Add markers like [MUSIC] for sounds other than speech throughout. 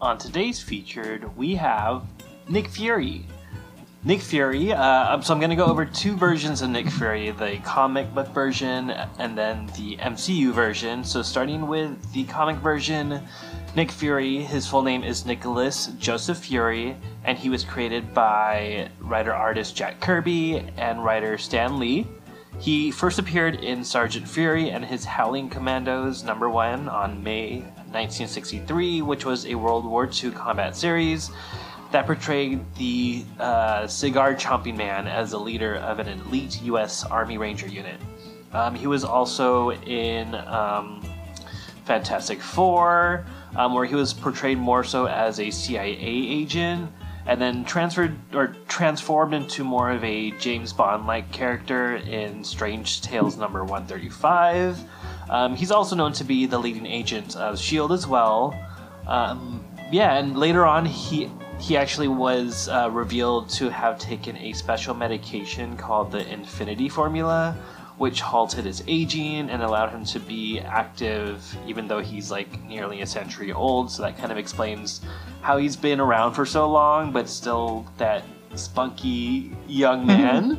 on today's featured, we have Nick Fury. Nick Fury, uh, so I'm going to go over two versions of Nick Fury the comic book version and then the MCU version. So, starting with the comic version, Nick Fury, his full name is Nicholas Joseph Fury, and he was created by writer artist Jack Kirby and writer Stan Lee. He first appeared in Sergeant Fury and his Howling Commandos number one on May 1963, which was a World War II combat series that portrayed the uh, cigar chomping man as the leader of an elite U.S. Army Ranger unit. Um, he was also in um, Fantastic Four, um, where he was portrayed more so as a CIA agent, and then transferred or transformed into more of a James Bond-like character in Strange Tales number 135. Um, he's also known to be the leading agent of Shield as well. Um, yeah, and later on he he actually was uh, revealed to have taken a special medication called the Infinity Formula, which halted his aging and allowed him to be active even though he's like nearly a century old. So that kind of explains how he's been around for so long, but still that spunky young [LAUGHS] man.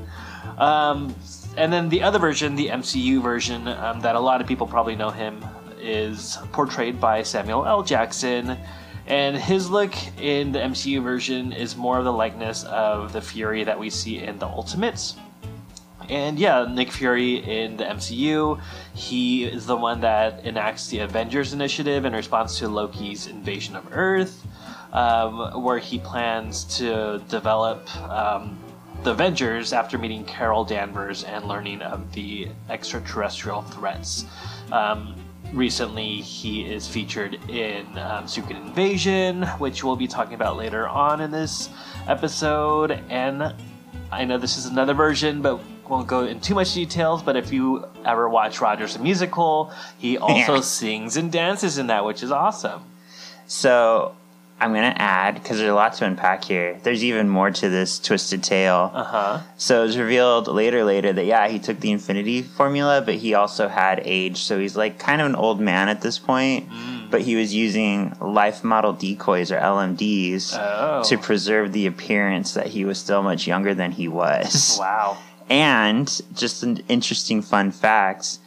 um, and then the other version, the MCU version, um, that a lot of people probably know him, is portrayed by Samuel L. Jackson and his look in the MCU version is more of the likeness of the Fury that we see in the Ultimates. And yeah, Nick Fury in the MCU, he is the one that enacts the Avengers Initiative in response to Loki's invasion of Earth, um, where he plans to develop um, the Avengers after meeting Carol Danvers and learning of the extraterrestrial threats. Um, recently he is featured in um, Secret Invasion, which we'll be talking about later on in this episode. And I know this is another version, but won't go in too much details. But if you ever watch Rogers the Musical, he also sings and dances in that, which is awesome. So I'm gonna add because there's a lot to unpack here. There's even more to this twisted tale. Uh huh. So it was revealed later, later that yeah, he took the Infinity Formula, but he also had age, so he's like kind of an old man at this point. Mm. But he was using life model decoys or LMDs Oh. to preserve the appearance that he was still much younger than he was. [LAUGHS] Wow. And just an interesting fun fact.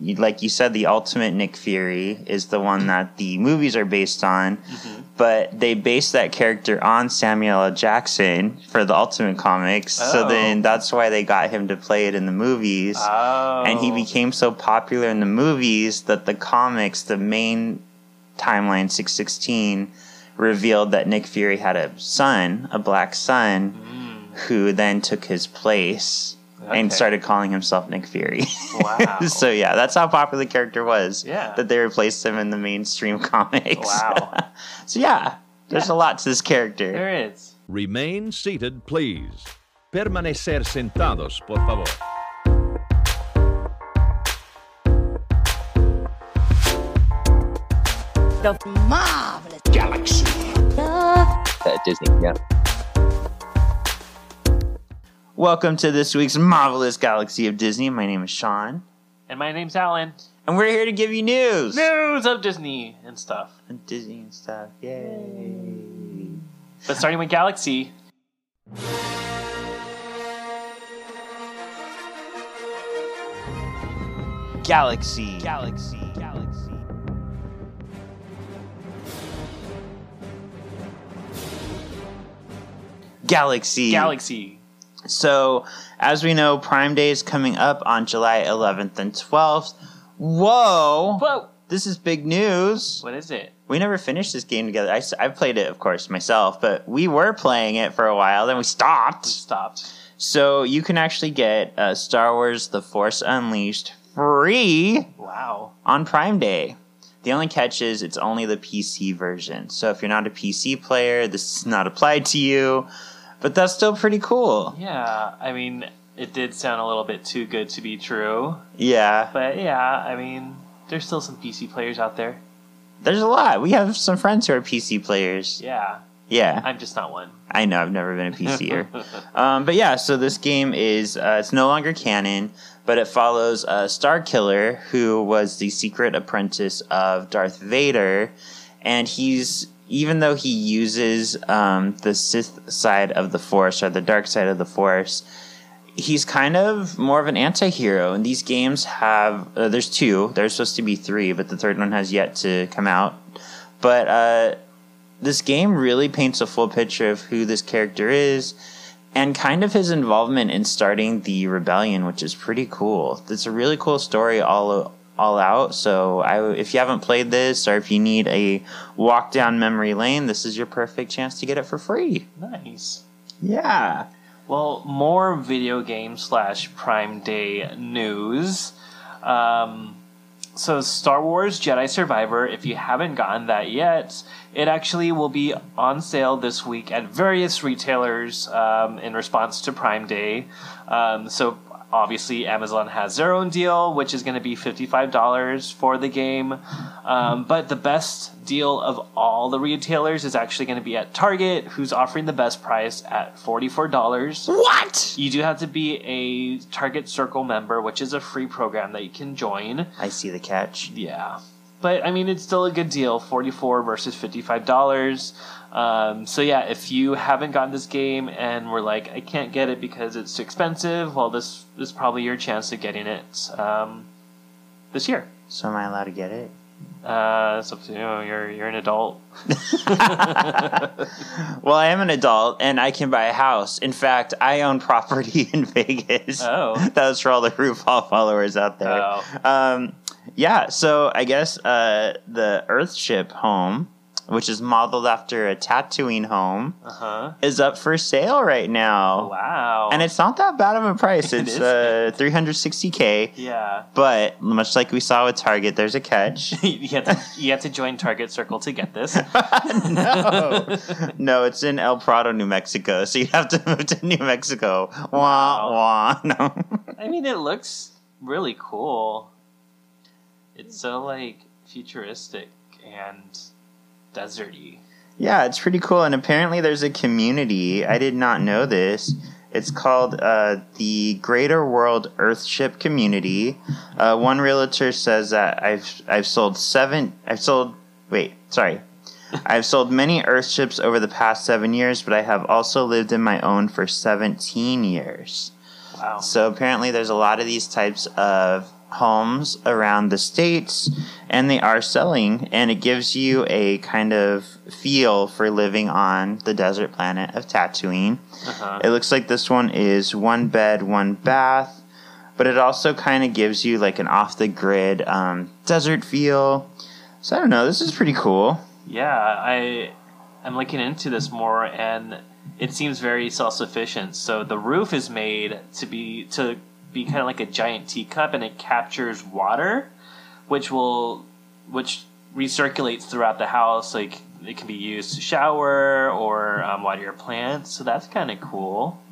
Like you said, the ultimate Nick Fury is the one [CLEARS THROAT] that the movies are based on, Mm-hmm. but they based that character on Samuel L. Jackson for the Ultimate Comics. So Oh. then that's why they got him to play it in the movies. Oh. And he became so popular in the movies that the comics, the main timeline 616, revealed that Nick Fury had a son, a black son, who then took his place and started calling himself Nick Fury. [LAUGHS] Wow. so yeah, that's how popular the character was. Yeah. That they replaced him in the mainstream [LAUGHS] comics. Wow. [LAUGHS] so yeah, there's Yeah. a lot to this character. There is. Remain seated, please. Permanecer sentados, por favor. The marvelous Galaxy. at Disney. Yeah. Welcome to this week's marvelous galaxy of Disney. My name is Sean, And my name's Alan. and we're here to give you news. News of Disney and stuff. And Disney and stuff. Yay. But starting with Galaxy. Galaxy. Galaxy. Galaxy. Galaxy. Galaxy. So, as we know, Prime Day is coming up on July 11th and 12th. Whoa! Whoa! This is big news. What is it? We never finished this game together. I, have played it, of course, myself, but we were playing it for a while, then we stopped. Stopped. So, you can actually get uh, Star Wars The Force Unleashed free Wow. on Prime Day. The only catch is it's only the PC version. So, if you're not a PC player, this is not applied to you, but that's still pretty cool. Yeah, I mean, it did sound a little bit too good to be true. Yeah. But yeah, I mean, there's still some PC players out there. There's a lot. We have some friends who are PC players. Yeah, Yeah, I'm just not one. I know. I've never been a PCer. [LAUGHS] um, but yeah, so this game is uh, it's no longer canon, but it follows uh, Starkiller, who was the secret apprentice of Darth Vader, and he's even though he uses um, the Sith side of the Force or the dark side of the Force, he's kind of more of an anti-hero. And these games have uh, there's two. There's supposed to be three but the third one has yet to come out. But uh, this game really paints a full picture of who this character is and kind of his involvement in starting the rebellion which is pretty cool. It's a really cool story all all out so I, if you haven't played this or if you need a walk down memory lane this is your perfect chance to get it for free Nice. yeah Well, more video game slash Prime Day news. Um, so, Star Wars Jedi Survivor, if you haven't gotten that yet, it actually will be on sale this week at various retailers um, in response to Prime Day. Um, so, obviously, Amazon has their own deal, which is going to be $55 for the game. Um, but the best deal of all the retailers is actually going to be at Target, who's offering the best price at $44. what You do have to be a Target Circle member, which is a free program that you can join. i see the catch Yeah. But I mean, it's still a good deal 44 versus $55. Um, so yeah, if you haven't gotten this game and were like, I can't get it because it's too expensive, well, this, is probably your chance of getting it um, this year. So am I allowed to get it? Uh, it's up to you. You're, you're an adult. [LAUGHS] [LAUGHS] Well, I am an adult and I can buy a house. In fact, I own property [LAUGHS] in Vegas. Oh. that was for all the RuPaul followers out there. Oh. Um, yeah, so I guess uh, the Earthship home, which is modeled after a Tatooine home, Uh huh. is up for sale right now. Wow. And it's not that bad of a price. [LAUGHS] It's is. uh, 360k. yeah. But much like we saw with Target, there's a catch. [LAUGHS] you, have to, you have to join Target Circle to get this. [LAUGHS] no, no, it's in El Prado, New Mexico. So you have to move to New Mexico. Wah wah. No. I mean, it looks really cool. It's so like futuristic and deserty. Yeah, it's pretty cool. And apparently, there's a community. I did not know this. It's called uh, the Greater World Earthship Community. Uh, one realtor says that I've I've sold seven. I've sold. Wait, sorry. [LAUGHS] I've sold many Earthships over the past seven years, but I have also lived in my own for 17 years. Wow. So apparently, there's a lot of these types of homes around the states, and they are selling, and it gives you a kind of feel for living on the desert planet of Tatooine. Uh-huh. It looks like this one is one bed, one bath, but it also kind of gives you like an off the grid um, desert feel. So I don't know. This is pretty cool. Yeah, I I'm looking into this more, and it seems very self sufficient. So the roof is made to be to be kind of like a giant teacup, and it captures water, which will which recirculates throughout the house. Like it can be used to shower or um, water your plants. So that's kind of cool.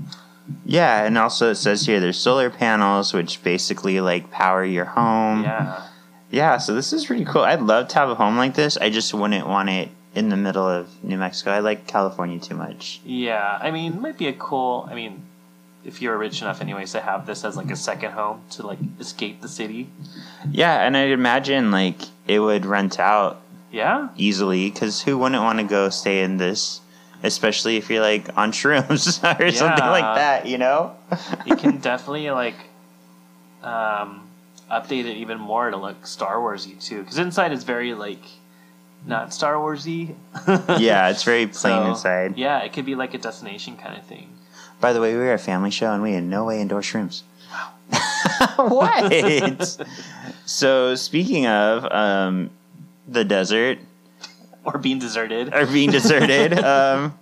Yeah, and also it says here there's solar panels which basically like power your home. Yeah. Yeah, so this is pretty cool. I'd love to have a home like this. I just wouldn't want it in the middle of New Mexico. I like California too much. Yeah, I mean, it might be a cool. I mean, if you're rich enough, anyways, to have this as like a second home to like escape the city. Yeah, and I'd imagine like it would rent out Yeah, easily because who wouldn't want to go stay in this, especially if you're like on [LAUGHS] shrooms or something like that, you know? [LAUGHS] you can definitely like um, update it even more to look Star Warsy too, because inside is very like not Star Warsy. yeah, it's very [LAUGHS] plain So, inside. Yeah, it could be like a destination kind of thing. By the way, we were a family show and we in no way endorse shrooms. Wow. [LAUGHS] what? so speaking of um, the desert, Or being deserted. are being [LAUGHS] deserted. um,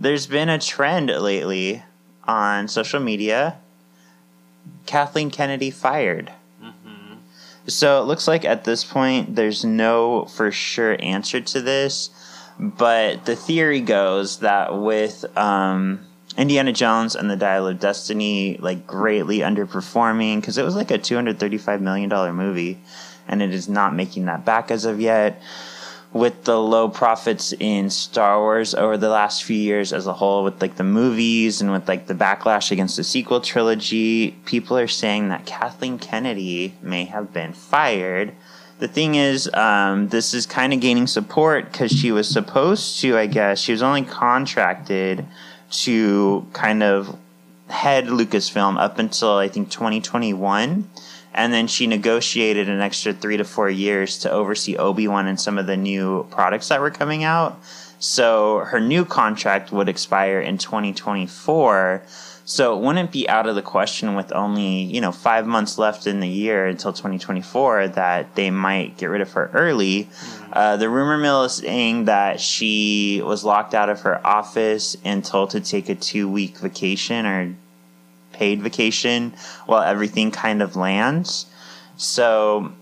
there's been a trend lately on social media. Kathleen Kennedy fired. hmm So it looks like at this point there's no for sure answer to this, but the theory goes that with um, Indiana Jones and the Dial of Destiny like greatly underperforming because it was like a 235 million dollar movie, and it is not making that back as of yet. With the low profits in Star Wars over the last few years as a whole, with like the movies and with like the backlash against the sequel trilogy, people are saying that Kathleen Kennedy may have been fired the thing is, um, this is kind of gaining support because she was supposed to, I guess, she was only contracted to kind of head Lucasfilm up until I think 2021. And then she negotiated an extra three to four years to oversee Obi Wan and some of the new products that were coming out. So her new contract would expire in 2024. So it wouldn't be out of the question with only, you know, five months left in the year until 2024 that they might get rid of her early. Uh, the rumor mill is saying that she was locked out of her office and told to take a two week vacation or paid vacation while everything kind of lands. So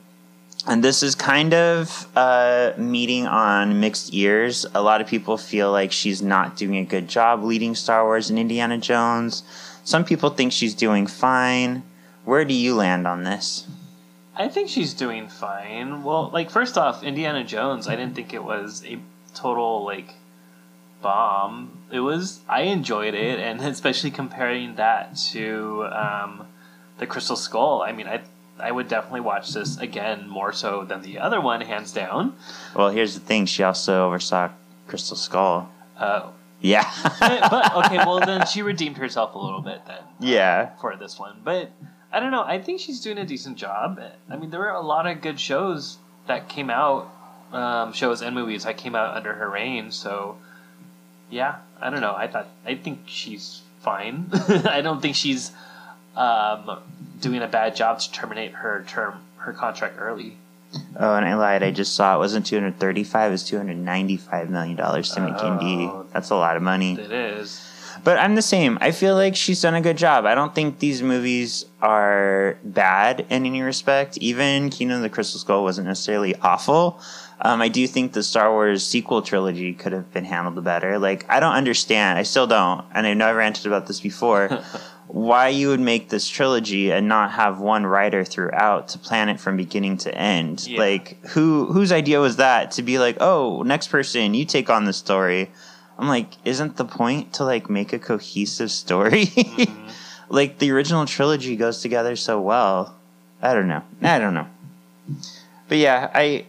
and this is kind of uh, meeting on mixed ears. A lot of people feel like she's not doing a good job leading Star Wars and Indiana Jones. Some people think she's doing fine. Where do you land on this? I think she's doing fine. Well, like first off, Indiana Jones, I didn't think it was a total like bomb. It was I enjoyed it, and especially comparing that to um, the Crystal Skull. I mean, I I would definitely watch this again more so than the other one, hands down. Well, here's the thing: she also oversaw Crystal Skull. Uh, Yeah, but [LAUGHS] okay, well then she redeemed herself a little bit then. yeah. for this one. But I don't know. I think she's doing a decent job. I mean, there were a lot of good shows that came out, um, shows and movies that came out under her reign. So, yeah, I don't know. I thought I think she's fine. [LAUGHS] I don't think she's um, doing a bad job to terminate her term, her contract early. Oh, and I lied. I just saw it wasn't 235. It was 295 million dollars to make Oh. Indy. That's a lot of money. It is. But I'm the same. I feel like she's done a good job. I don't think these movies are bad in any respect. Even Kingdom of the Crystal Skull wasn't necessarily awful. Um, I do think the Star Wars sequel trilogy could have been handled better. Like, I don't understand. I still don't. And I've never ranted about this before. [LAUGHS] why you would make this trilogy and not have one writer throughout to plan it from beginning to end. Yeah. Like who whose idea was that to be like, "Oh, next person, you take on the story." I'm like, isn't the point to like make a cohesive story? [LAUGHS] Mm-hmm. like the original trilogy goes together so well. I don't know. I don't know. But yeah, I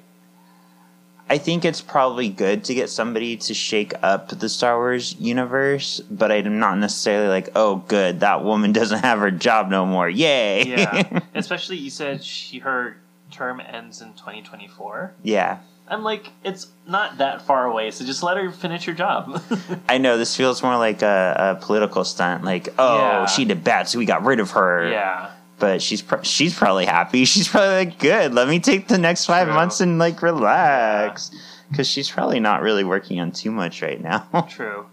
I think it's probably good to get somebody to shake up the Star Wars universe, but I'm not necessarily like, oh, good, that woman [LAUGHS] doesn't have her job no more. Yay! Yeah. [LAUGHS] Especially you said she her term ends in 2024. yeah. I'm like, it's not that far away, so just let her finish her job. [LAUGHS] I know this feels more like a, a political stunt. Like, oh, Yeah. she did bad, so we got rid of her. yeah. But she's pro- she's probably happy. [LAUGHS] She's probably like, good. Let me take the next five True. months and like relax, because she's probably not really working on too much right now. [LAUGHS] True.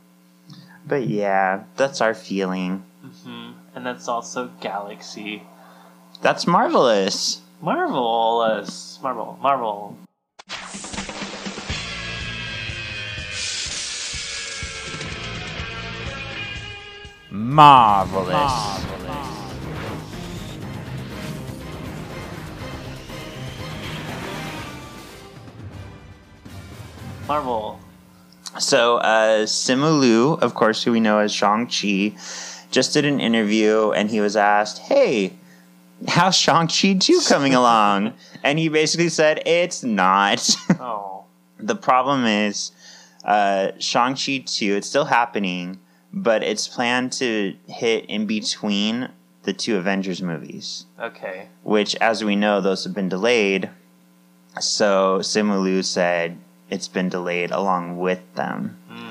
but yeah, that's our feeling. hmm And that's also Galaxy. That's marvelous. Marvelous. Marvel. Marvel. Marvelous. Marvel. So, uh, Simu Liu, of course, who we know as Shang-Chi, just did an interview and he was asked, Hey, how's Shang-Chi 2 coming along? [LAUGHS] And he basically said, It's not. [LAUGHS] Oh. the problem is, uh, Shang-Chi 2, it's still happening, but it's planned to hit in between the two Avengers movies Okay. which, as we know, those have been delayed. So Simu Liu said it's been delayed along with them. Mm.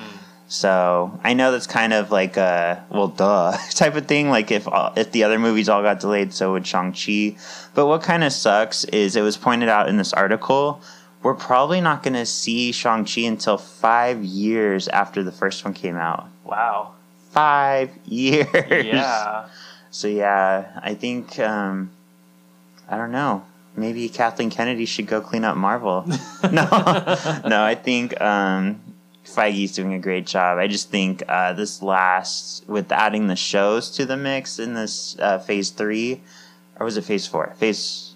So I know that's kind of like a well, duh [LAUGHS] type of thing. Like if all, if the other movies all got delayed, so would Shang Chi. But what kind of sucks is it was pointed out in this article. We're probably not going to see Shang Chi until five years after the first one came out. Wow. Five years. Yeah. [LAUGHS] So yeah, I think um, I don't know. Maybe Kathleen Kennedy should go clean up Marvel. [LAUGHS] no, [LAUGHS] no, I think um, Feige's doing a great job. I just think uh, this last with adding the shows to the mix in this uh, phase three, or was it phase four? Phase,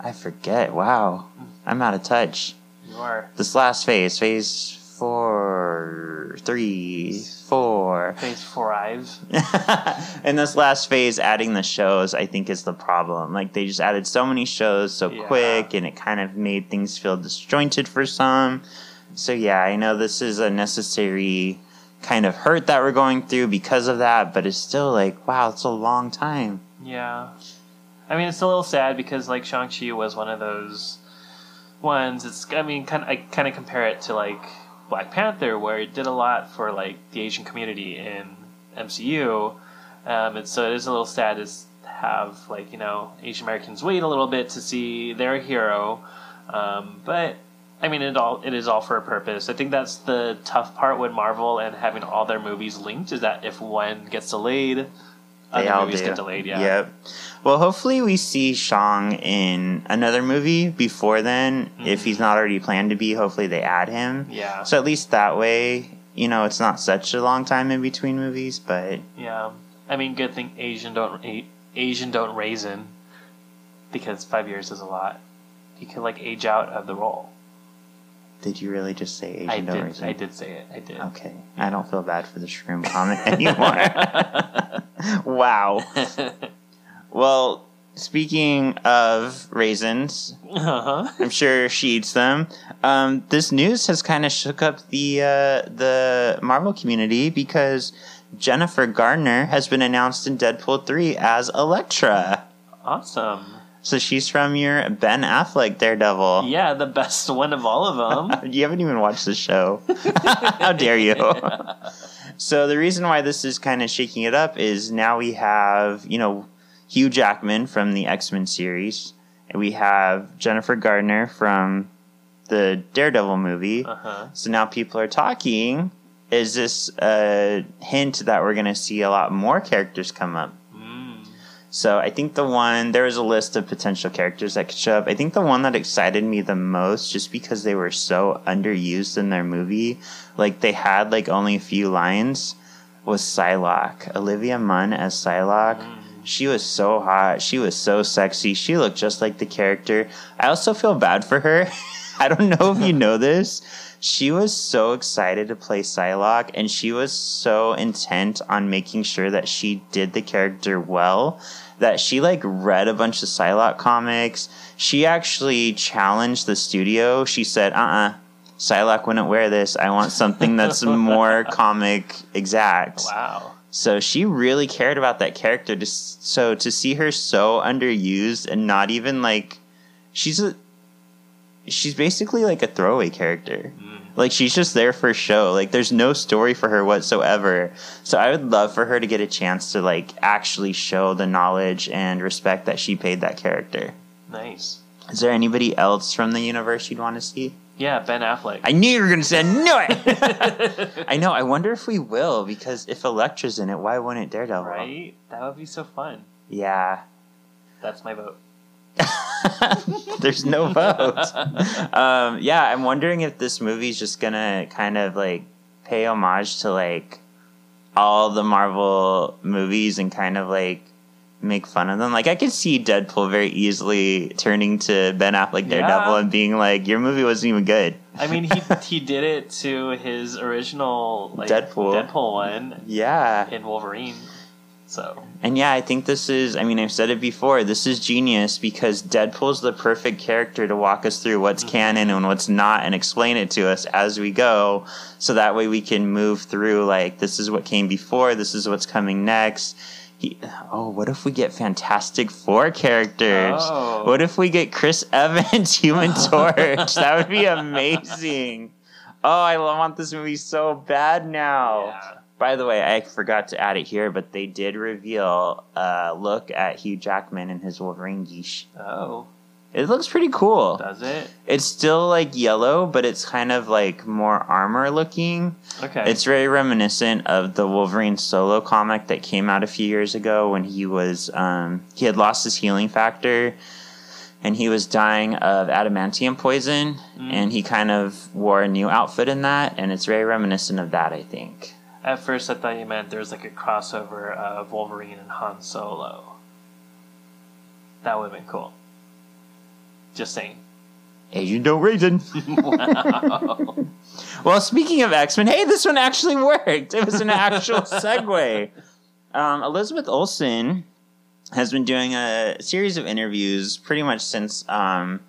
I forget. Wow, I'm out of touch. You are. This last phase, phase four, three, four. Phase five. and this last phase, adding the shows, I think is the problem. Like they just added so many shows so Yeah. quick, and it kind of made things feel disjointed for some. So yeah, I know this is a necessary kind of hurt that we're going through because of that, but it's still like, wow, it's a long time. Yeah. I mean, it's a little sad because like Shang Chi was one of those ones. It's I mean, kind of, I kind of compare it to like Black Panther, where it did a lot for like the Asian community in MCU, um, and so it is a little sad to have like you know Asian Americans wait a little bit to see their hero, um, but. I mean, it all it is all for a purpose. I think that's the tough part with Marvel and having all their movies linked is that if one gets delayed, They all do. get delayed. Yeah. Yep. Well, hopefully we see Shang in another movie before then. If he's not already planned to be, hopefully they add him. Mm-hmm. Yeah. So at least that way, you know, it's not such a long time in between movies. But Yeah, I mean, good thing Asian don't Asian don't raisin because five years is a lot. You could like age out of the role. Did you really just say Asian I did. I did say it. I did. Okay, I don't feel bad for the shroom comment [LAUGHS] anymore. [LAUGHS] wow. [LAUGHS] Well, speaking of raisins, uh-huh. I'm sure she eats them. Um, this news has kind of shook up the uh, the Marvel community because Jennifer Garner has been announced in Deadpool three as Elektra. Awesome. So she's from your Ben Affleck Daredevil. Yeah, the best one of all of them. [LAUGHS] You haven't even watched the show. [LAUGHS] How dare you? [LAUGHS] so the reason why this is kind of shaking it up is now we have, you know, Hugh Jackman from the X-Men series, and we have Jennifer Garner from the Daredevil movie. uh-huh. So now people are talking. Is this a hint that we're going to see a lot more characters come up? Mm. So I think the one there was a list of potential characters that could show up. I think the one that excited me the most, just because they were so underused in their movie, like they had like only a few lines, was Psylocke. Olivia Munn as Psylocke. She was so hot. She was so sexy. She looked just like the character. I also feel bad for her. [LAUGHS] I don't know if you [LAUGHS] know this. She was so excited to play Psylocke, and she was so intent on making sure that she did the character well that she like read a bunch of Psylocke comics. She actually challenged the studio. She said, "Uh, uh Psylocke wouldn't wear this. I want something that's [LAUGHS] more comic exact." Wow. So she really cared about that character. Just so to see her so underused and not even like she's a she's basically like a throwaway character. Like she's just there for show. Like there's no story for her whatsoever. So I would love for her to get a chance to like actually show the knowledge and respect that she paid that character. Nice. Is there anybody else from the universe you'd want to see? Yeah, Ben Affleck. I knew you were gonna say I knew it. [LAUGHS] I know. I wonder if we will because if Elektra's in it, why wouldn't Daredevil? right? That would be so fun. Yeah. That's my vote. [LAUGHS] [LAUGHS] There's no vote. um, yeah, I'm wondering if this movie's just gonna kind of like pay homage to like all the Marvel movies and kind of like make fun of them. Like I could see Deadpool very easily turning to Ben Affleck Daredevil Yeah. and being like, "Your movie wasn't even good." I mean, he he did it to his original like Deadpool. Deadpool one Yeah. in Wolverine. So And yeah, I think this is, I mean, I've said it before, this is genius because Deadpool's the perfect character to walk us through what's mm-hmm. canon and what's not and explain it to us as we go. So that way we can move through, like, this is what came before, this is what's coming next. He, oh, what if we get Fantastic Four characters? Oh. What if we get Chris [LAUGHS] Evans, Human [LAUGHS] Torch? that would be amazing. Oh, I want this movie so bad now. yeah. By the way, I forgot to add it here, but they did reveal a look at Hugh Jackman and his Wolverine geesh. Oh, It looks pretty cool. does it? It's still like yellow, but it's kind of like more armor looking. Okay. It's very reminiscent of the Wolverine solo comic that came out a few years ago when he was um, he had lost his healing factor and he was dying of adamantium poison and he kind of wore a new outfit in that and it's very reminiscent of that I think. At first, I thought you meant there's like a crossover of Wolverine and Han Solo. That would have been cool. Just saying. Asian don't raisin. Well, speaking of X Men, hey, this one actually worked. It was an actual [LAUGHS] segue. Um, Elizabeth Olsen has been doing a series of interviews pretty much since um,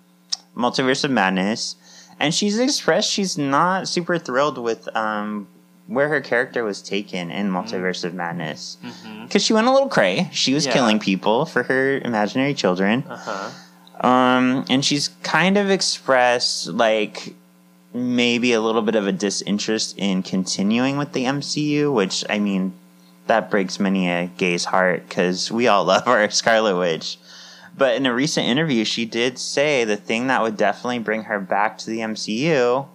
Multiverse of Madness, and she's expressed she's not super thrilled with um, where her character was taken in Multiverse of Madness because she went a little cray. She was Yeah. killing people for her imaginary children. Uh-huh. Um, and she's kind of expressed like maybe a little bit of a disinterest in continuing with the MCU, which I mean, that breaks many a gay's heart because we all love our [LAUGHS] Scarlet Witch. But in a recent interview, she did say the thing that would definitely bring her back to the MCU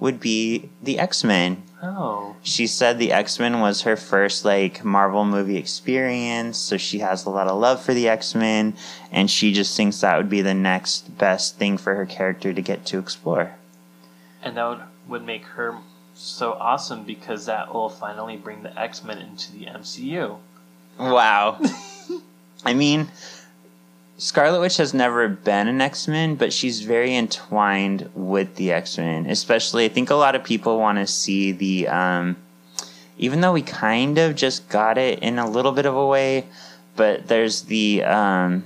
would be the X Men Oh. she said the X-Men was her first like Marvel movie experience, so she has a lot of love for the X-Men and she just thinks that would be the next best thing for her character to get to explore. And that would, would make her so awesome because that will finally bring the X Men into the MCU. Wow. [LAUGHS] I mean, Scarlet Witch has never been an X Men, but she's very entwined with the X Men. Especially, I think a lot of people want to see the. Um, even though we kind of just got it in a little bit of a way, but there's the um,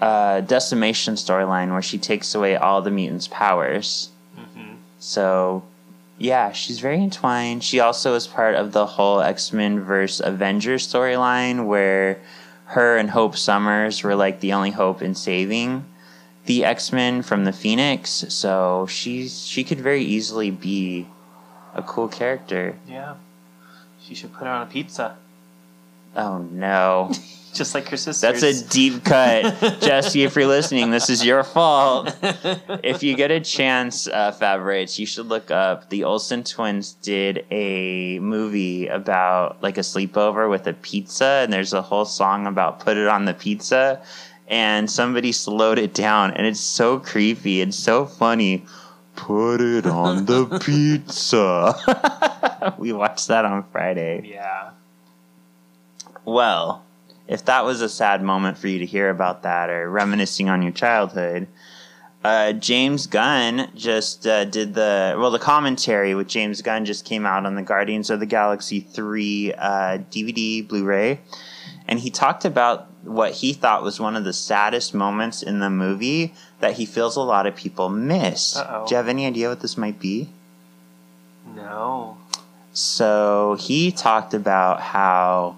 uh, decimation storyline where she takes away all the mutants' powers. hmm So, yeah, she's very entwined. She also is part of the whole X Men verse Avengers storyline where her and Hope Summers were like the only hope in saving the X Men from the Phoenix. So she's she could very easily be a cool character. Yeah. She should put it on a pizza. Oh no. [LAUGHS] Just like your sisters. That's a deep cut. [LAUGHS] Jesse, if you're listening, this is your fault. [LAUGHS] if you get a chance, uh, Favorites, you should look up. The Olsen twins did a movie about like a sleepover with a pizza, and there's a whole song about put it on the pizza. And somebody slowed it down, and it's so creepy and so funny. Put it on the [LAUGHS] pizza. we watched that on Friday. yeah. Well, if that was a sad moment for you to hear about that or reminiscing on your childhood, uh, James Gunn just uh, did the well, the commentary with James Gunn just came out on the Guardians of the Galaxy 3 uh, DVD Blu ray. And he talked about what he thought was one of the saddest moments in the movie that he feels a lot of people miss. Uh-oh. Do you have any idea what this might be? No. So he talked about how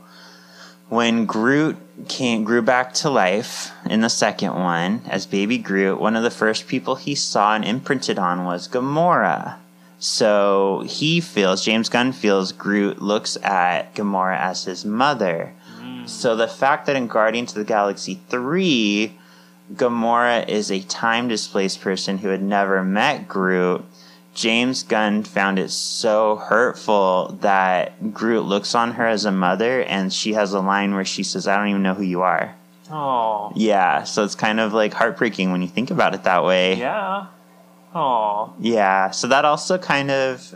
when Groot came grew back to life in the second one as baby Groot, one of the first people he saw and imprinted on was Gamora. So he feels James Gunn feels Groot looks at Gamora as his mother. Mm. So the fact that in Guardians of the Galaxy 3 Gamora is a time displaced person who had never met Groot James Gunn found it so hurtful that Groot looks on her as a mother and she has a line where she says, I don't even know who you are. Oh. Yeah, so it's kind of like heartbreaking when you think about it that way. Yeah. Oh. Yeah, so that also kind of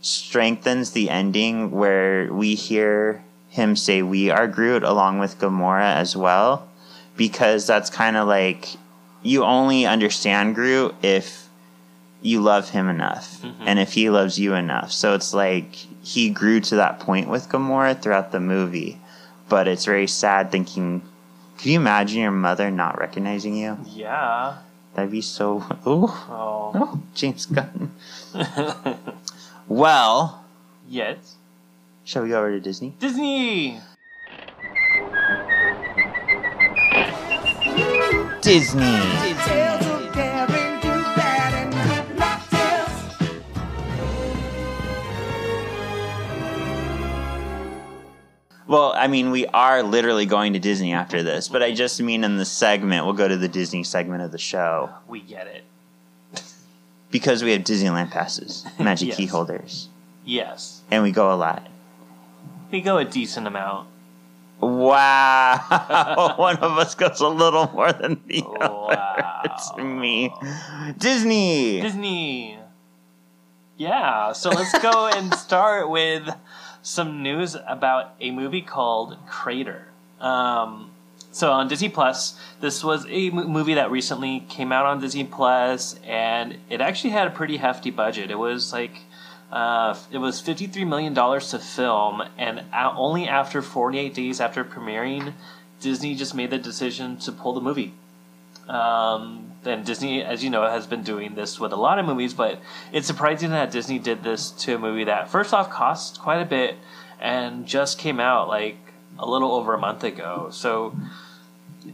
strengthens the ending where we hear him say, We are Groot along with Gamora as well, because that's kind of like you only understand Groot if you love him enough mm-hmm. and if he loves you enough. So it's like he grew to that point with Gamora throughout the movie, but it's very sad thinking. Can you imagine your mother not recognizing you? Yeah. That'd be so. Ooh. Oh. Oh, James Gunn. [LAUGHS] Well, Yet. shall we go over to Disney? Disney! Disney. Well, I mean, we are literally going to Disney after this, but I just mean in the segment, we'll go to the Disney segment of the show We get it. because we have Disneyland passes, magic [LAUGHS] Yes. key holders, Yes. and we go a lot. We go a decent amount. Wow, [LAUGHS] one of us goes a little more than the other. It's me. Disney. Disney. Yeah, so let's go and start with some news about a movie called Crater. Um, So on Disney Plus, this was a movie that recently came out on Disney Plus, and it actually had a pretty hefty budget. It was like uh, it was fifty three million dollars to film, and only after forty eight days after premiering, Disney just made the decision to pull the movie. Um, and Disney, as you know, has been doing this with a lot of movies, but it's surprising that Disney did this to a movie that, first off, cost quite a bit and just came out like a little over a month ago. So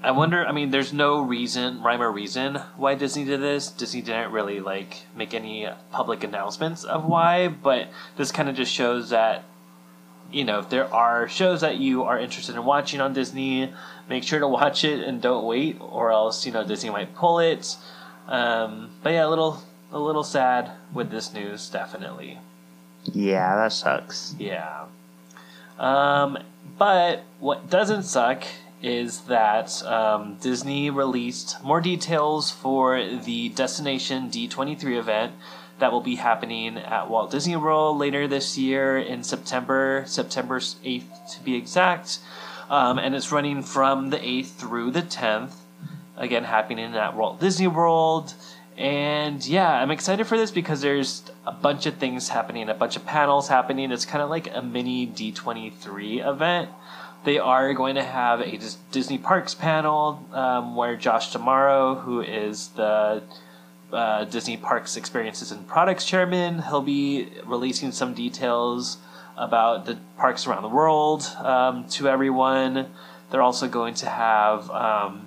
I wonder. I mean, there's no reason, rhyme or reason, why Disney did this. Disney didn't really like make any public announcements of why, but this kind of just shows that you know if there are shows that you are interested in watching on Disney, make sure to watch it and don't wait, or else you know Disney might pull it. Um, but yeah, a little a little sad with this news, definitely. Yeah, that sucks. Yeah. Um, but what doesn't suck is that um, Disney released more details for the Destination D23 event that will be happening at Walt Disney World later this year in September, September 8th to be exact. Um, and it's running from the 8th through the 10th. Again, happening at Walt Disney World. And yeah, I'm excited for this because there's a bunch of things happening, a bunch of panels happening. It's kind of like a mini D23 event. They are going to have a Disney Parks panel um, where Josh D'Amaro, who is the uh, Disney Parks Experiences and Products chairman, he'll be releasing some details about the parks around the world um, to everyone. They're also going to have um,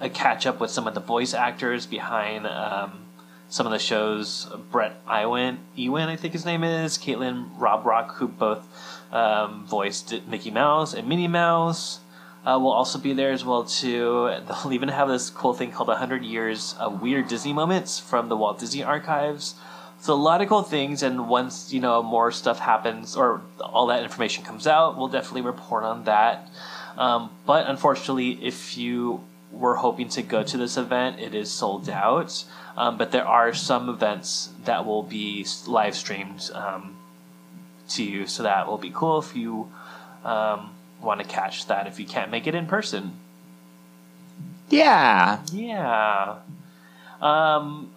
a catch up with some of the voice actors behind um, some of the shows. Bret Iwan, Iwan, I think his name is, Kaitlyn Robrock, who both um, voiced Mickey Mouse and Minnie Mouse. Uh, will also be there as well too. [LAUGHS] They'll even have this cool thing called 100 Years of Weird Disney Moments from the Walt Disney Archives. So a lot of cool things, and once you know more stuff happens or all that information comes out, we'll definitely report on that. Um, but unfortunately, if you were hoping to go to this event, it is sold out. Um, but there are some events that will be live streamed um, to you, so that will be cool if you um, want to catch that if you can't make it in person. Yeah. Yeah. Um,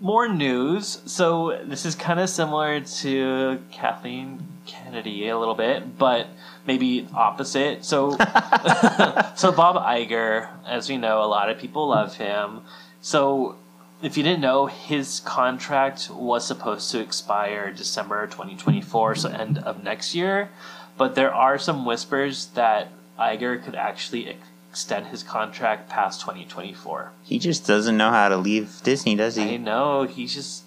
more news. So this is kind of similar to Kathleen Kennedy a little bit, but maybe opposite. So, [LAUGHS] [LAUGHS] so Bob Iger, as we know, a lot of people love him. So, if you didn't know, his contract was supposed to expire December 2024, so end of next year. But there are some whispers that Iger could actually ex- extend his contract past 2024. He just doesn't know how to leave Disney, does I he? know he's just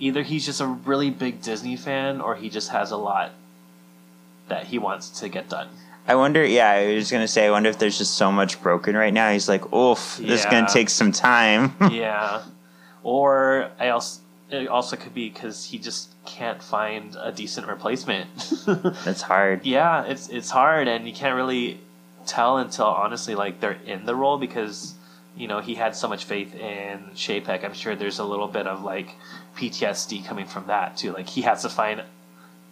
either he's just a really big Disney fan or he just has a lot that he wants to get done. I wonder. Yeah, I was gonna say. I wonder if there's just so much broken right now. He's like, "Oof, this is gonna take some time." [LAUGHS] yeah. Or I also it also could be because he just can't find a decent replacement. [LAUGHS] That's hard. yeah, it's it's hard, and you can't really tell until honestly like they're in the role because you know he had so much faith in Chapek. I'm sure there's a little bit of like PTSD coming from that too. Like he has to find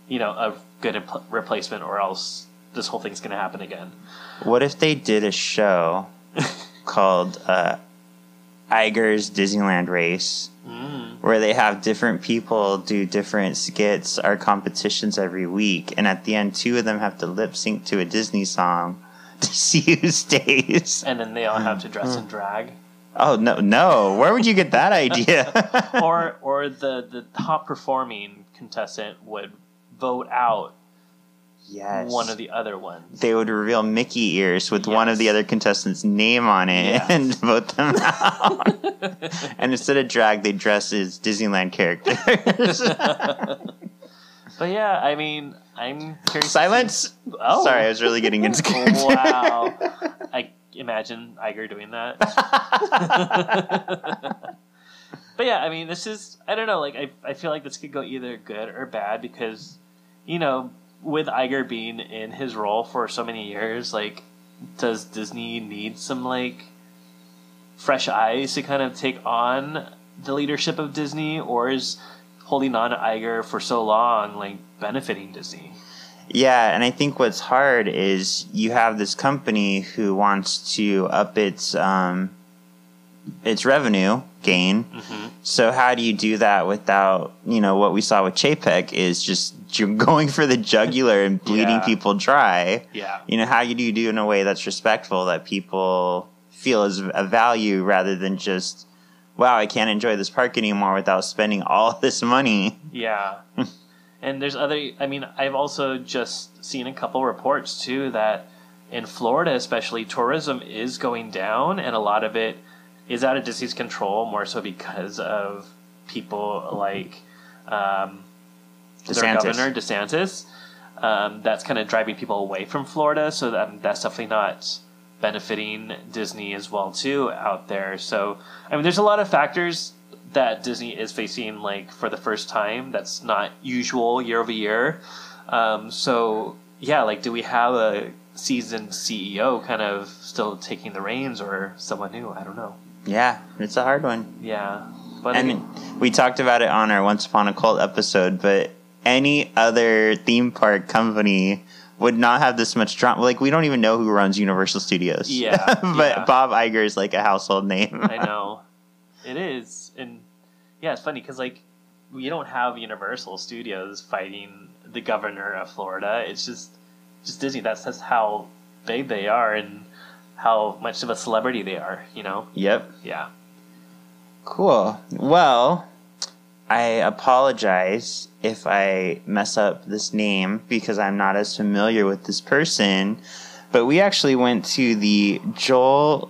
you know a good impl- replacement, or else this whole thing's gonna happen again. What if they did a show [LAUGHS] called uh, Iger's Disneyland Race, Mm. Where they have different people do different skits or competitions every week, and at the end, two of them have to lip sync to a Disney song [LAUGHS] to see who stays. And then they all have to dress in hmm. drag. Oh no, no! Where would you get that [LAUGHS] idea? or or the the top performing contestant would vote out yes, one of the other ones. they would reveal Mickey ears with one of the other contestants' name on it Yes. and [LAUGHS] vote them [LAUGHS] out. and instead of drag, they dress as Disneyland characters. [LAUGHS] But yeah, I mean, I'm curious. Silence. Oh, Sorry, I was really getting into it. wow. I imagine Iger doing that. but yeah, I mean, this is I don't know. Like, I I feel like this could go either good or bad because, you know, with Iger being in his role for so many years, like, does Disney need some like fresh eyes to kind of take on the leadership of Disney, or is holding on to Iger for so long like benefiting Disney? Yeah, and I think what's hard is you have this company who wants to up its um, its revenue gain. Mm-hmm. So how do you do that without you know what we saw with Chapek is just you're [LAUGHS] going for the jugular and bleeding Yeah. people dry. Yeah. You know how do you do it in a way that's respectful that people feel is a value rather than just wow I can't enjoy this park anymore without spending all [LAUGHS] this money. Yeah. [LAUGHS] and there's other I mean, I've also just seen a couple reports too that in Florida especially tourism is going down and a lot of it is out of Disney's control more so because of people like um their governor DeSantis. Um, that's kind of driving people away from Florida, so that, that's definitely not benefiting Disney as well too out there. So I mean, there's a lot of factors that Disney is facing like for the first time. That's not usual year over year. Um, so yeah, like, do we have a seasoned CEO kind of still taking the reins, or someone new? I don't know. Yeah, it's a hard one. Yeah, but I And mean, we talked about it on our Once Upon a Cult episode, but any other theme park company would not have this much drama. Like we don't even know who runs Universal Studios. Yeah, [LAUGHS] but yeah. Bob Iger is like a household name. I know it is, and yeah, it's funny because like we don't have Universal Studios fighting the governor of Florida. It's just just Disney. That's that's how big they are and how much of a celebrity they are. You know? yep. Yeah. Cool. Well, I apologize if I mess up this name because I'm not as familiar with this person. But we actually went to the Joel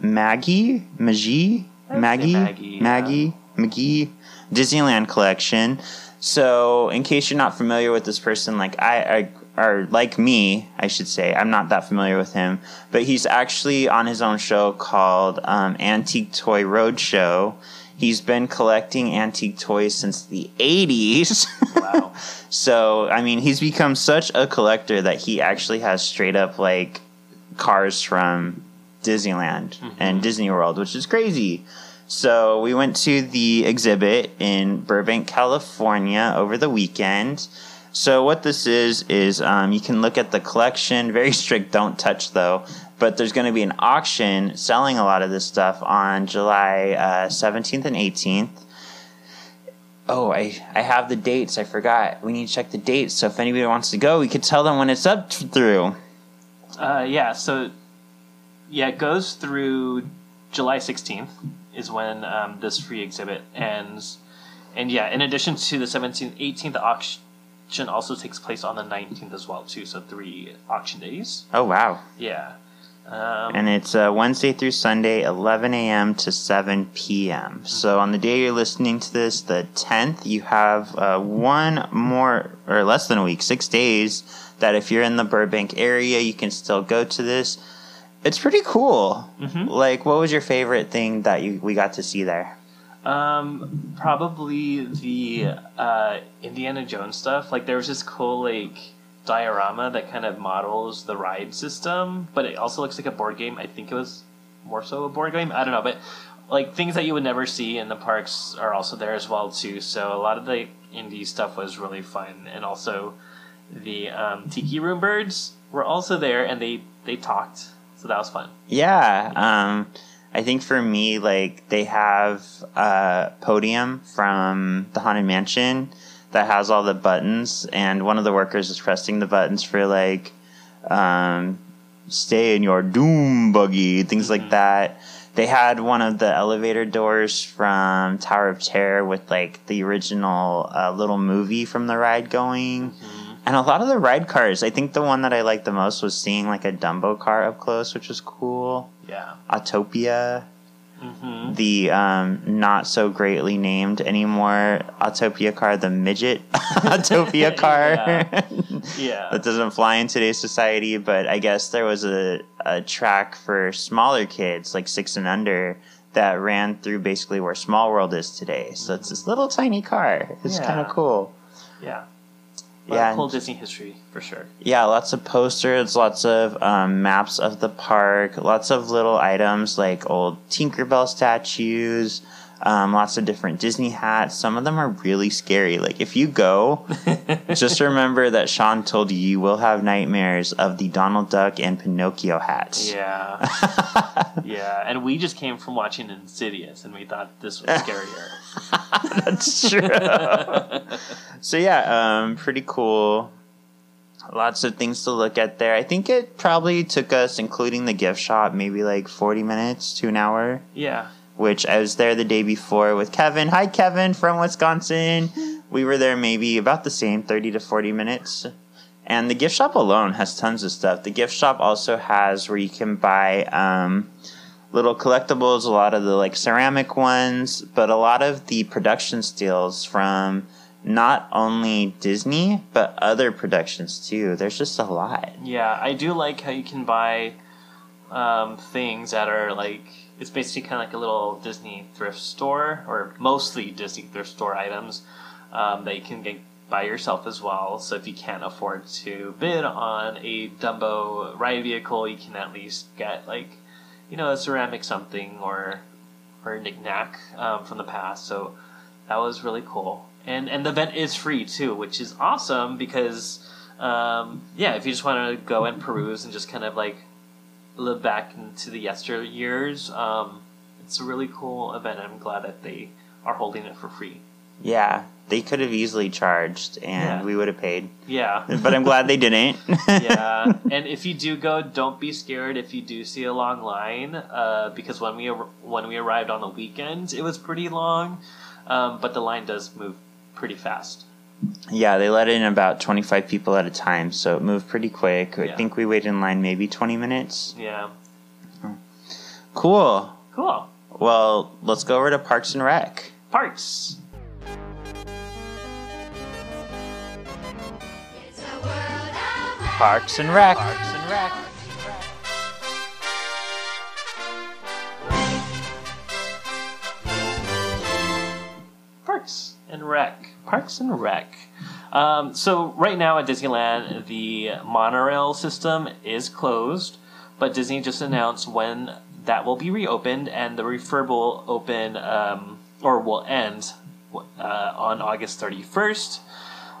Maggie Maggie Maggie Maggie, yeah. Maggie Magee Disneyland collection. So, in case you're not familiar with this person, like I, I or like me, I should say, I'm not that familiar with him, but he's actually on his own show called um, Antique Toy Roadshow. He's been collecting antique toys since the 80s. [LAUGHS] Wow. So, I mean, he's become such a collector that he actually has straight up like cars from Disneyland and Disney World, which is crazy. So, we went to the exhibit in Burbank, California over the weekend. So, what this is, is um, you can look at the collection, [LAUGHS] very strict, don't touch though. But there's going to be an auction selling a lot of this stuff on July uh, 17th and 18th. Oh, I, I have the dates. I forgot. We need to check the dates. So if anybody wants to go, we could tell them when it's up t- through. Uh, yeah. So yeah, it goes through July 16th is when um, this free exhibit ends, and yeah, in addition to the 17th, 18th, the auction also takes place on the 19th as well too. So three auction days. Oh wow! Yeah. Um, And it's uh, Wednesday through Sunday, 11 a.m. to 7 p.m. So on the day you're listening to this, the 10th, you have uh, one more or less than a week, six days. That if you're in the Burbank area, you can still go to this. It's pretty cool. Like, what was your favorite thing that you we got to see there? Um, probably the uh, Indiana Jones stuff. Like there was this cool like diorama that kind of models the ride system, but it also looks like a board game. I think it was more so a board game. I don't know, but like things that you would never see in the parks are also there as well too. So a lot of the indie stuff was really fun, and also the um, Tiki Room birds were also there, and they they talked, so that was fun. Yeah, um, I think for me, like they have a podium from the Haunted Mansion that has all the buttons, and one of the workers is pressing the buttons for like um, "Stay in your doom buggy," things like that. They had one of the elevator doors from Tower of Terror with like the original uh, little movie from the ride going. And a lot of the ride cars, I think the one that I liked the most was seeing like a Dumbo car up close, which was cool. Yeah. Autopia, hmm the um, not so greatly named anymore Autopia car, the midget [LAUGHS] Autopia [LAUGHS] car. [LAUGHS] Yeah. that doesn't fly in today's society, but I guess there was a, a track for smaller kids, like six and under, that ran through basically where Small World is today. So it's this little tiny car. It's Yeah. kind of cool. Yeah. Yeah. Cool Disney history for sure. Yeah, lots of posters, lots of um, maps of the park, lots of little items like old Tinkerbell statues, Um, lots of different Disney hats. Some of them are really scary. Like if you go, [LAUGHS] just remember that Sean told you you will have nightmares of the Donald Duck and Pinocchio hats. Yeah. [LAUGHS] yeah. And we just came from watching Insidious and we thought this was scarier. [LAUGHS] That's true. so yeah, um, pretty cool. Lots of things to look at there. I think it probably took us, including the gift shop, maybe like forty minutes to an hour. yeah. Which I was there the day before with Kevin. Hi, Kevin from Wisconsin. We were there maybe about the same, thirty to forty minutes. And the gift shop alone has tons of stuff. The gift shop also has where you can buy um, little collectibles, a lot of the like ceramic ones, but a lot of the production steels from not only Disney but other productions too. There's just a lot. Yeah. I do like how you can buy um, things that are like, it's basically kind of like a little Disney thrift store, or mostly Disney thrift store items um, that you can get by yourself as well. So if you can't afford to bid on a Dumbo ride vehicle, you can at least get like, you know, a ceramic something or or a knickknack um, from the past. So that was really cool. And and the event is free too, which is awesome because um, yeah, if you just want to go and peruse and just kind of like live back into the yesteryears, um, it's a really cool event. I'm glad that they are holding it for free. Yeah, they could have easily charged and Yeah. we would have paid. Yeah. [LAUGHS] But I'm glad they didn't. [LAUGHS] yeah, [LAUGHS] and if you do go, don't be scared if you do see a long line, uh, because when we when we arrived on the weekend, it was pretty long, um, but the line does move pretty fast. Yeah, they let in about 25 people at a time, so it moved pretty quick. I think we waited in line maybe 20 minutes. Yeah, Cool. cool. Well, let's go over to Parks and Rec. Parks. Parks and Rec. Parks and Rec. Parks and Rec. Parks and Rec. Um, so right now at Disneyland, the monorail system is closed, but Disney just announced when that will be reopened, and the refurb will open um, or will end uh, on August 31st.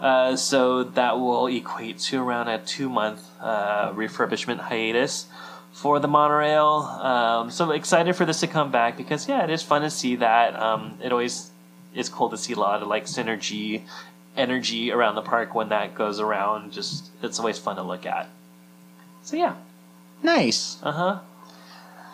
Uh, so that will equate to around a two-month uh, refurbishment hiatus for the monorail. Um, so excited for this to come back because yeah, it is fun to see that. Um, it always is cool to see a lot of like synergy, energy around the park when that goes around. Just it's always fun to look at. So yeah, Nice. uh huh.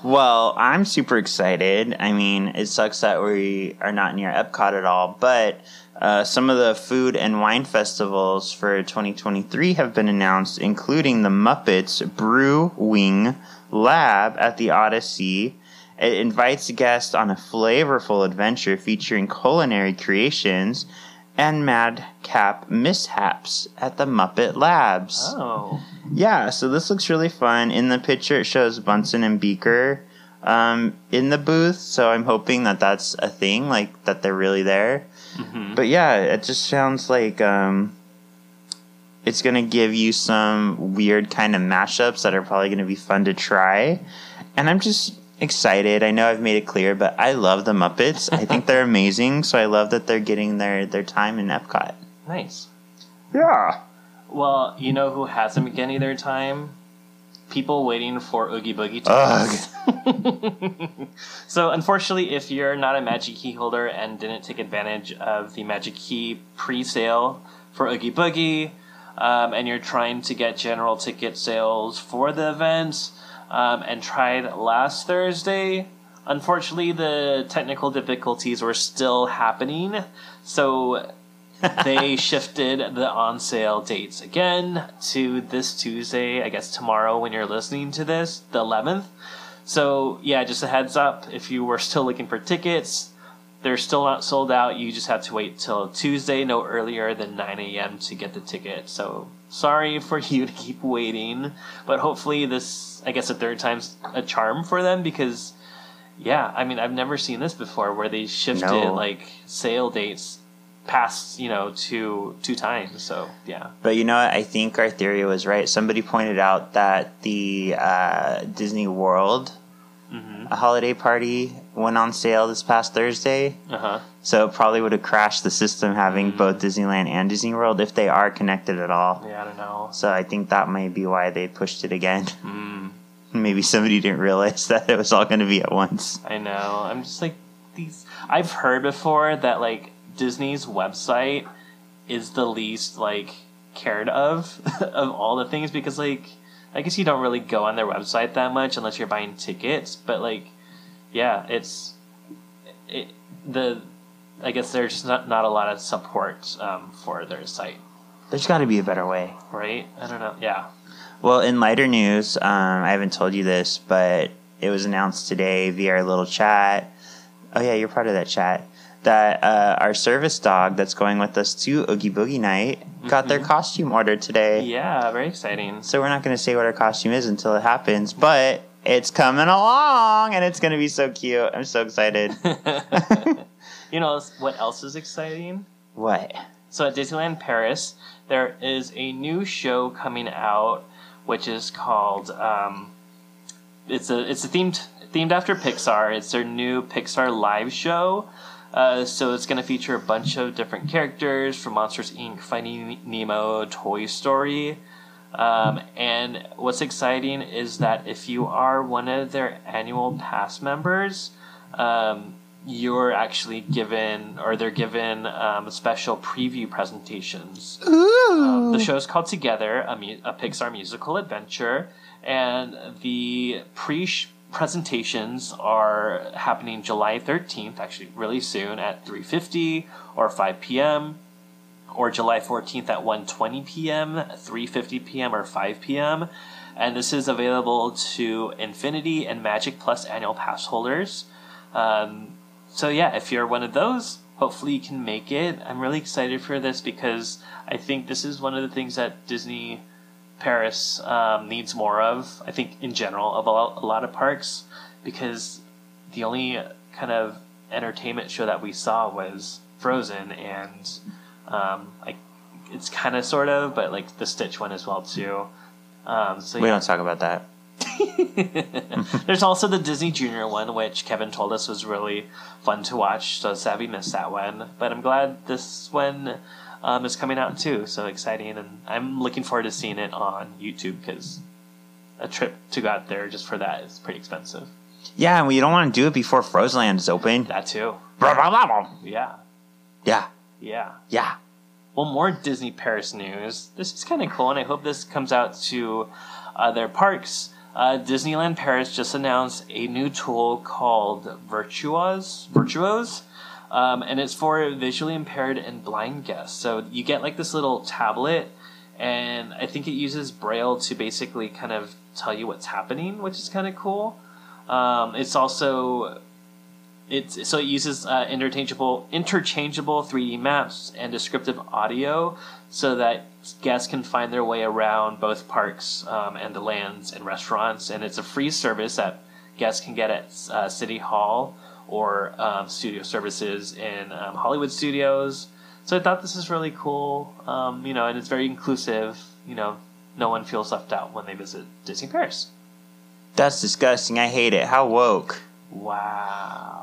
Well, I'm super excited. I mean, it sucks that we are not near Epcot at all, but uh, some of the food and wine festivals for 2023 have been announced, including the Muppets Brew Wing Lab at the Odyssey. It invites guests on a flavorful adventure featuring culinary creations and madcap mishaps at the Muppet Labs. Oh, Yeah, so this looks really fun. In the picture, it shows Bunsen and Beaker um, in the booth, so I'm hoping that that's a thing, like that they're really there. But yeah, it just sounds like um, it's gonna give you some weird kind of mashups that are probably gonna be fun to try, and I'm just excited. I know I've made it clear, but I love the Muppets. I think they're [LAUGHS] amazing, so I love that they're getting their their time in Epcot. nice. Yeah. Well, you know who hasn't been getting their time? People waiting for Oogie Boogie. Ugh. [LAUGHS] So, unfortunately, if you're not a Magic Key holder and didn't take advantage of the Magic Key pre-sale for Oogie Boogie, um, and you're trying to get general ticket sales for the event, um, and tried last Thursday, unfortunately, the technical difficulties were still happening. So [LAUGHS] they shifted the on sale dates again to this Tuesday, I guess tomorrow when you're listening to this, the 11th. So, yeah, just a heads up if you were still looking for tickets, they're still not sold out. You just have to wait till Tuesday, no earlier than 9 a.m. to get the ticket. So, sorry for [LAUGHS] you to keep waiting, but hopefully, this, I guess, a third time's a charm for them because, yeah, I mean, I've never seen this before where they shifted No. like sale dates past, you know, two two times. So, yeah. But you know what? I think our theory was right. Somebody pointed out that the uh, Disney World Mm-hmm. holiday party went on sale this past Thursday. Uh huh. So it probably would have crashed the system having both Disneyland and Disney World if they are connected at all. Yeah, I don't know. So I think that may be why they pushed it again. Mm, Maybe somebody didn't realize [LAUGHS] that it was all going to be at once. I know. I'm just like these. I've heard before that like Disney's website is the least like cared of [LAUGHS] of all the things because like I guess you don't really go on their website that much unless you're buying tickets. But like, yeah, it's it the. I guess there's just not, not a lot of support um, for their site, There's got to be a better way. right? I don't know. Yeah. Well, in lighter news, um, I haven't told you this, but it was announced today via our little chat. Oh yeah, you're part of that chat. That uh, our service dog that's going with us to Oogie Boogie Night got their costume ordered today. Yeah, very exciting. So we're not going to say what our costume is until it happens, but it's coming along and it's going to be so cute. I'm so excited. [LAUGHS] you know what else is exciting? what? So at Disneyland Paris, there is a new show coming out, which is called. Um, it's a it's a themed themed after Pixar. It's their new Pixar live show. Uh, so it's going to feature a bunch of different characters from Monsters Inc., Finding Nemo, Toy Story. Um, and what's exciting is that if you are one of their annual pass members, um, you're actually given, or they're given um, special preview presentations. Um, the show is called Together, a, mu- a Pixar musical adventure, and the pre presentations are happening July 13th, actually really soon at 3:50 or 5 p.m. or July 14th at 1:20 p.m., 3:50 p.m. or 5 p.m. And this is available to Infinity and Magic Plus annual pass holders. Um, so yeah, if you're one of those, hopefully you can make it. I'm really excited for this because I think this is one of the things that Disney Paris um, needs more of. I think in general of a lot, of parks because the only kind of entertainment show that we saw was Frozen, and um, like it's kind of sort of, but like the Stitch one as well too. Um, so We yeah. don't talk about that. [LAUGHS] There's also the Disney Junior one, which Kevin told us was really fun to watch. So sad we missed that one, but I'm glad this one um, is coming out too. So exciting, and I'm looking forward to seeing it on YouTube because a trip to go out there just for that is pretty expensive. Yeah, and we don't want to do it before Frozen Land is open. That too. Blah, blah, blah, blah. Yeah, Yeah, yeah. yeah. Well, more Disney Paris news. This is kind of cool, and I hope this comes out to other parks. Uh, Disneyland Paris just announced a new tool called Virtuoz, Virtuoz, um, and it's for visually impaired and blind guests. So you get like this little tablet, and I think it uses Braille to basically kind of tell you what's happening, which is kind of cool. Um, it's also it's so it uses uh, interchangeable interchangeable 3D maps and descriptive audio so that guests can find their way around both parks um, and the lands and restaurants. And it's a free service that guests can get at uh, City Hall or um, studio services in um, Hollywood studios. So I thought this is really cool, um, you know, and it's very inclusive. You know, no one feels left out when they visit Disney Paris. That's disgusting. I hate it. How woke. Wow.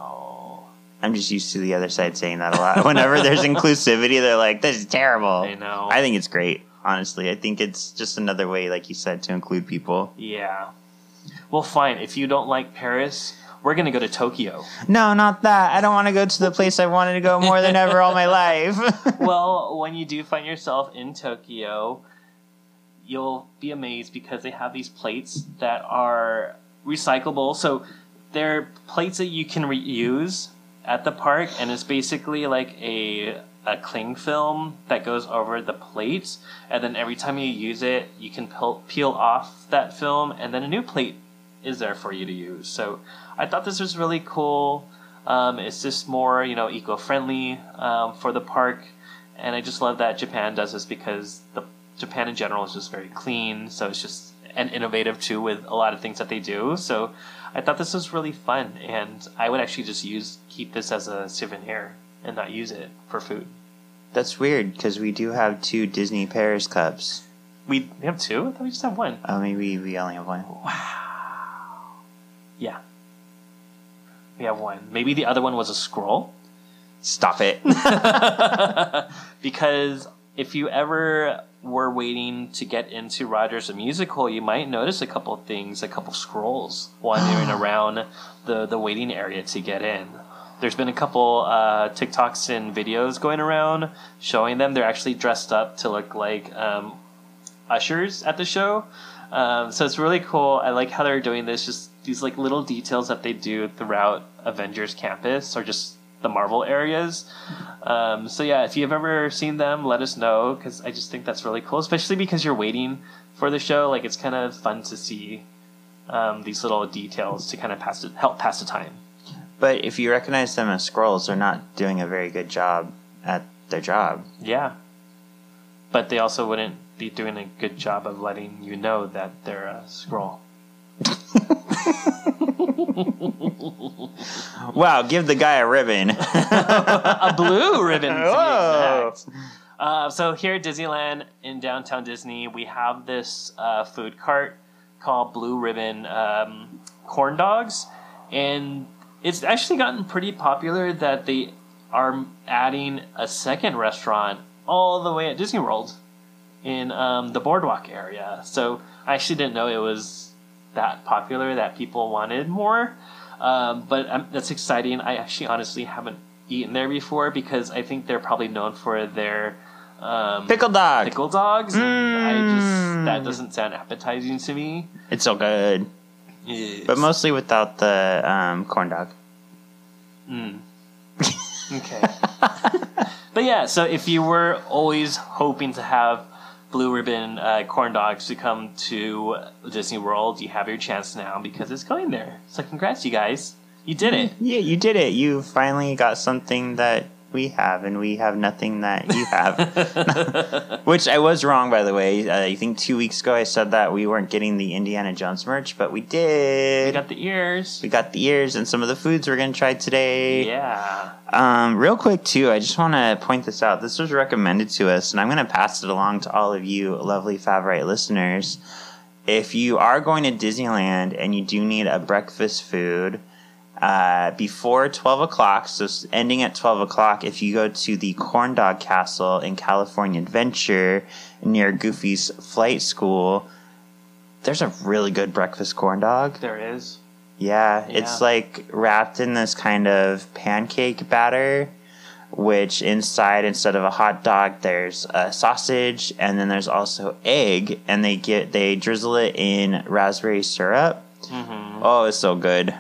I'm just used to the other side saying that a lot. [LAUGHS] Whenever there's inclusivity, they're like, this is terrible. I know. I think it's great, honestly. I think it's just another way, like you said, to include people. Yeah. Well, fine. If you don't like Paris, we're gonna go to Tokyo. No, not that. I don't want to go to the place I wanted to go more than ever all my [LAUGHS] life. [LAUGHS] well, when you do find yourself in Tokyo, you'll be amazed because they have these plates that are recyclable. So they're plates that you can reuse at the park, and it's basically like a a cling film that goes over the plates, and then every time you use it, you can peel, peel off that film, and then a new plate is there for you to use. So I thought this was really cool. Um, it's just more, you know, eco-friendly um, for the park, and I just love that Japan does this because the Japan in general is just very clean. So it's just and innovative too with a lot of things that they do. So I thought this was really fun, and I would actually just use keep this as a souvenir and not use it for food. That's weird because we do have two Disney Paris cups. We, we have two. I thought we just have one. Oh, maybe we only have one. Wow. Yeah. We have one. Maybe the other one was a Skrull. Stop it. [LAUGHS] [LAUGHS] because if you ever were waiting to get into Rogers the musical, you might notice a couple of things, a couple Skrulls wandering [GASPS] around the the waiting area to get in. There's been a couple uh, TikToks and videos going around showing them. They're actually dressed up to look like um, ushers at the show. Um, so it's really cool. I like how they're doing this. Just these like little details that they do throughout Avengers Campus or just the Marvel areas. Um, so yeah, if you've ever seen them, let us know because I just think that's really cool, especially because you're waiting for the show. Like it's kind of fun to see um, these little details to kind of pass it, help pass the time. but if you recognize them as Skrulls, they're not doing a very good job at their job. Yeah, but they also wouldn't be doing a good job of letting you know that they're a Skrull. [LAUGHS] [LAUGHS] Wow, give the guy a ribbon. [LAUGHS] a blue ribbon. To be exact. Uh, so here at Disneyland in downtown Disney, we have this uh, food cart called Blue Ribbon um, Corn Dogs, and it's actually gotten pretty popular that they are adding a second restaurant all the way at Disney World in um, the boardwalk area. So I actually didn't know it was that popular that people wanted more. Um, but um, that's exciting. I actually honestly haven't eaten there before because I think they're probably known for their um, Pickle dog. pickle dogs. and I Mm. just that doesn't sound appetizing to me. It's so good, but mostly without the um, corn dog. Mm. Okay. [LAUGHS] but yeah, so if you were always hoping to have Blue Ribbon uh, corn dogs to come to Disney World, you have your chance now because it's going there. So congrats, you guys. You did it. Yeah, you did it. You finally got something that we have, and we have nothing that you have. [LAUGHS] [LAUGHS] Which I was wrong, by the way. Uh, I think two weeks ago I said that we weren't getting the Indiana Jones merch, but we did. We got the ears. we got the ears and some of the foods we're going to try today. Yeah. Um, real quick, too, I just want to point this out. This was recommended to us, and I'm going to pass it along to all of you lovely Favorite listeners. If you are going to Disneyland and you do need a breakfast food, uh, before 12 o'clock, so ending at 12 o'clock, if you go to the Corn Dog Castle in California Adventure near Goofy's Flight School, there's a really good breakfast corn dog. There is. Yeah, it's like wrapped in this kind of pancake batter, which inside instead of a hot dog, there's a sausage, and then there's also egg, and they get they drizzle it in raspberry syrup. hmm Oh, it's so good.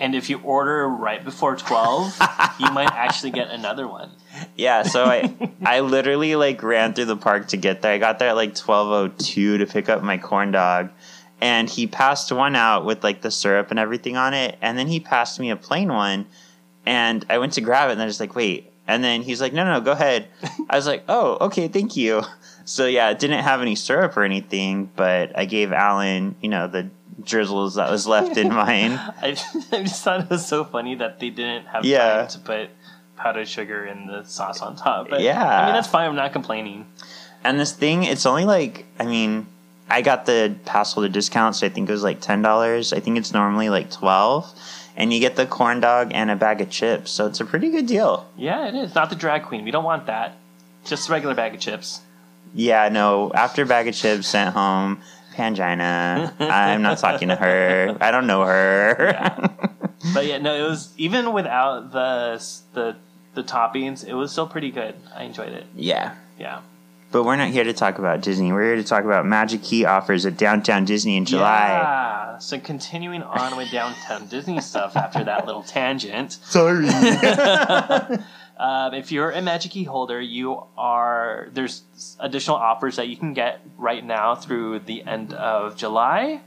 And if you order right before 12, [LAUGHS] you might actually get another one. Yeah, so I [LAUGHS] I literally like ran through the park to get there. I got there at like twelve oh two to pick up my corn dog. And he passed one out with like the syrup and everything on it, and then he passed me a plain one, and I went to grab it, and I was like, "Wait!" And then he's like, "No, no, go ahead." [LAUGHS] I was like, "Oh, okay, thank you." So yeah, it didn't have any syrup or anything, but I gave Alan, you know, the drizzles that was left in [LAUGHS] mine. I, I just thought it was so funny that they didn't have Yeah. time to put powdered sugar in the sauce on top. But Yeah. I mean, that's fine. I'm not complaining. And this thing, it's only like, I mean, I got the pass holder discount, so I think it was like ten dollars. I think it's normally like twelve, and you get the corn dog and a bag of chips, so it's a pretty good deal. Yeah, it is. Not the drag queen. We don't want that. Just a regular bag of chips. Yeah, no. After bag of chips sent home, Pangina. [LAUGHS] I'm not talking to her. I don't know her. Yeah. [LAUGHS] But yeah, no, it was even without the the the toppings, it was still pretty good. I enjoyed it. yeah. Yeah. But we're not here to talk about Disney. We're here to talk about Magic Key offers at Downtown Disney in July. Yeah. So continuing on with [LAUGHS] downtown Disney stuff after that little tangent. Sorry. Um, if you're a Magic Key holder, you are there's additional offers that you can get right now through the end of July.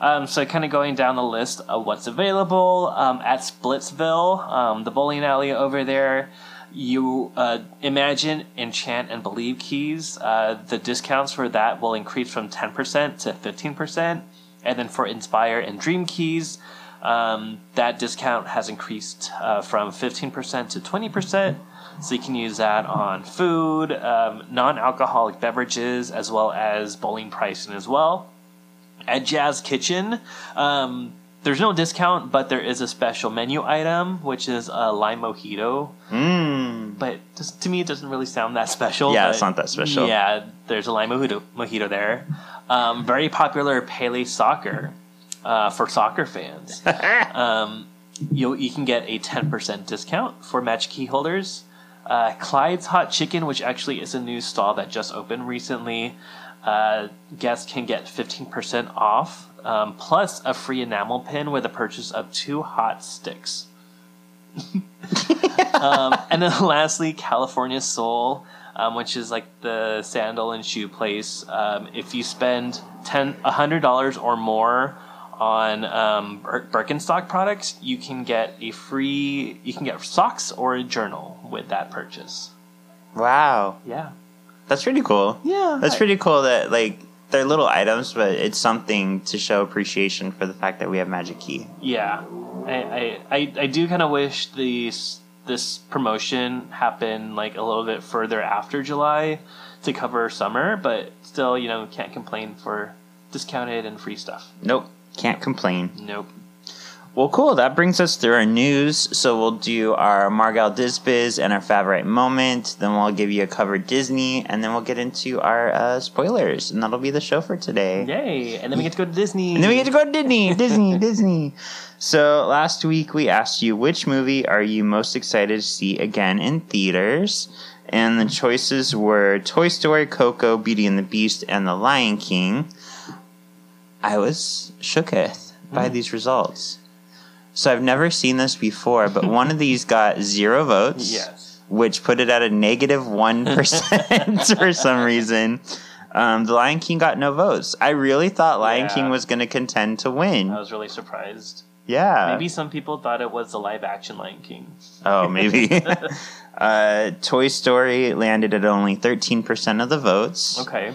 Um, so kind of going down the list of what's available um, at Splitsville, um, the bowling alley over there. You uh, imagine, enchant, and believe keys. Uh, the discounts for that will increase from ten percent to fifteen percent, and then for inspire and dream keys, um, that discount has increased uh, from 15% to 20%. So you can use that on food, um, non alcoholic beverages, as well as bowling pricing as well. At Jazz Kitchen, um, there's no discount, but there is a special menu item, which is a lime mojito. Mmm. But just, to me, it doesn't really sound that special. Yeah, it's not that special. Yeah, there's a lime mojito, mojito there. Um, very popular Pele soccer uh, for soccer fans. [LAUGHS] um, you you can get a 10% discount for match key holders. Uh, Clyde's Hot Chicken, which actually is a new stall that just opened recently, uh, guests can get 15% off, um, plus a free enamel pin with a purchase of two hot sticks. [LAUGHS] um, and then [LAUGHS] lastly, California Soul, um, which is like the sandal and shoe place. Um, if you spend ten, hundred dollars or more on um, Birkenstock products, you can get a free. You can get socks or a journal with that purchase. Wow. Yeah, That's pretty cool. Yeah, That's I- pretty cool that like they're little items, but it's something to show appreciation for the fact that we have Magic Key. yeah. I I, I, I do kind of wish these this promotion happened like a little bit further after July to cover summer, but still, you know, can't complain for discounted and free stuff. Nope. Can't complain. Nope. Well, cool. That brings us through our news. So we'll do our Margal Disbiz and our favorite moment. Then we'll give you a cover Disney, and then we'll get into our uh, spoilers, and that'll be the show for today. Yay! And then we get to go to Disney. And then we get to go to Disney, [LAUGHS] Disney, Disney. So last week we asked you which movie are you most excited to see again in theaters, and the choices were Toy Story, Coco, Beauty and the Beast, and The Lion King. I was shooketh by these results. So I've never seen this before, but one of these got zero votes Yes. which put it at a negative one [LAUGHS] percent for some reason. Um, the Lion King got no votes. I really thought Lion Yeah. King was going to contend to win. I was really surprised. yeah. Maybe some people thought it was the live action Lion King. Oh, maybe. [LAUGHS] uh, Toy Story landed at only thirteen percent of the votes. Okay.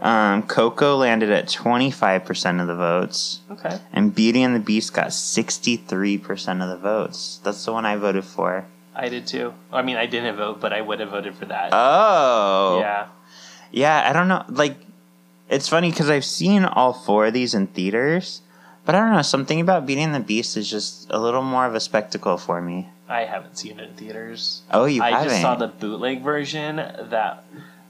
Um, Coco landed at twenty five percent of the votes, Okay. and Beauty and the Beast got sixty three percent of the votes. That's the one I voted for. I did too. I mean, I didn't vote, but I would have voted for that. Oh, Yeah. Yeah, I don't know. Like, it's funny because I've seen all four of these in theaters, but I don't know. Something about Beauty and the Beast is just a little more of a spectacle for me. I haven't seen it in theaters. Oh, you I haven't? just saw the bootleg version that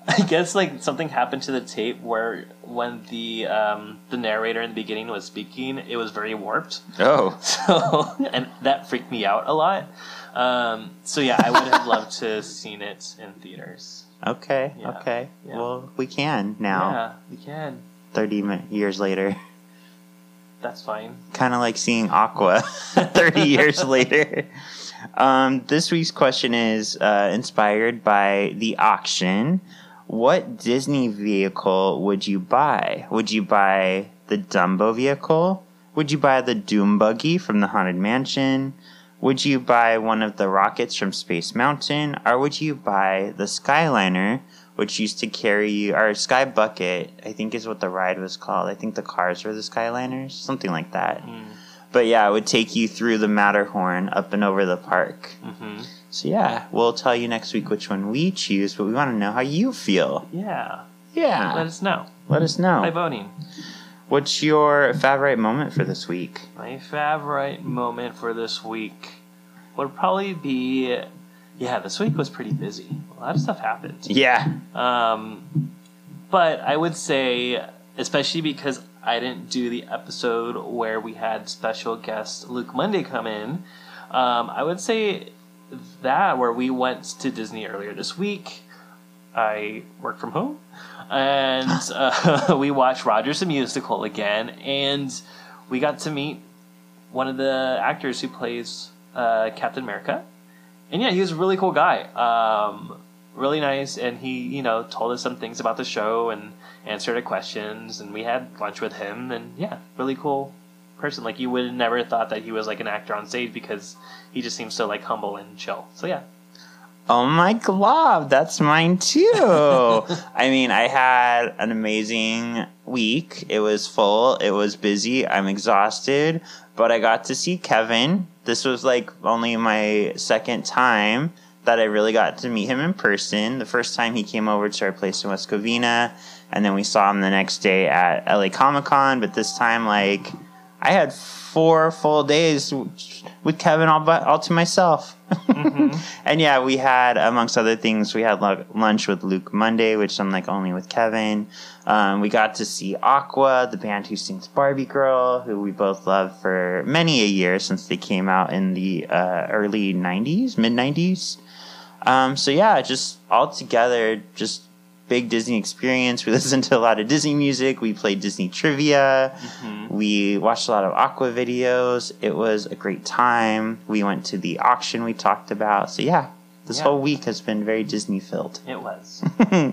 [LAUGHS] I guess like something happened to the tape where when the um, the narrator in the beginning was speaking, it was very warped. Oh, [LAUGHS] So and that freaked me out a lot. Um, so yeah, I would have [LAUGHS] loved to have seen it in theaters. okay, Yeah, okay. yeah. Well, we can now. Yeah, we can. Thirty years later, That's fine. kind of like seeing Aqua. Thirty years later. Um, this week's question is uh, inspired by the auction. What Disney vehicle would you buy? Would you buy the Dumbo vehicle? Would you buy the Doom Buggy from the Haunted Mansion? Would you buy one of the rockets from Space Mountain? Or would you buy the Skyliner, which used to carry you, or Sky Bucket, I think is what the ride was called. I think the cars were the Skyliners, something like that. But yeah, it would take you through the Matterhorn up and over the park. hmm So yeah, we'll tell you next week which one we choose, but we want to know how you feel. Yeah. Yeah, Let us know let us know. by voting. What's your favorite moment for this week? My favorite moment for this week would probably be yeah, this week was pretty busy. A lot of stuff happened. Yeah. Um, but I would say, especially because I didn't do the episode where we had special guest Luke Monday come in, um, I would say that where we went to Disney earlier this week. I work from home, and [LAUGHS] uh, [LAUGHS] we watched Rogers the Musical again, and we got to meet one of the actors who plays uh, Captain America. And yeah, he was a really cool guy. Um, really nice, and he, you know, told us some things about the show and answered our questions, and we had lunch with him, and yeah, really cool person. Like you would have never thought that he was like an actor on stage because he just seems so like humble and chill. So yeah, Oh my god, that's mine too. [LAUGHS] I mean, I had an amazing week. It was full, it was busy, I'm exhausted, but I got to see Kevin. This was like only my second time that I really got to meet him in person. The first time he came over to our place in West Covina, and then we saw him the next day at LA Comic Con, but this time, like, I had four full days with Kevin all but all to myself. [LAUGHS] and yeah, we had amongst other things, we had lunch with Luke Monday, which I'm like only with Kevin. Um, we got to see Aqua, the band who sings Barbie Girl, who we both love for many a year since they came out in the uh, early '90s, mid '90s. Um, so yeah, just all together, just big Disney experience. We [LAUGHS] listened to a lot of Disney music. We played Disney trivia. We watched a lot of Aqua videos. It was a great time. We went to the auction we talked about. So yeah, this Yeah. whole week has been very Disney filled. It was. [LAUGHS]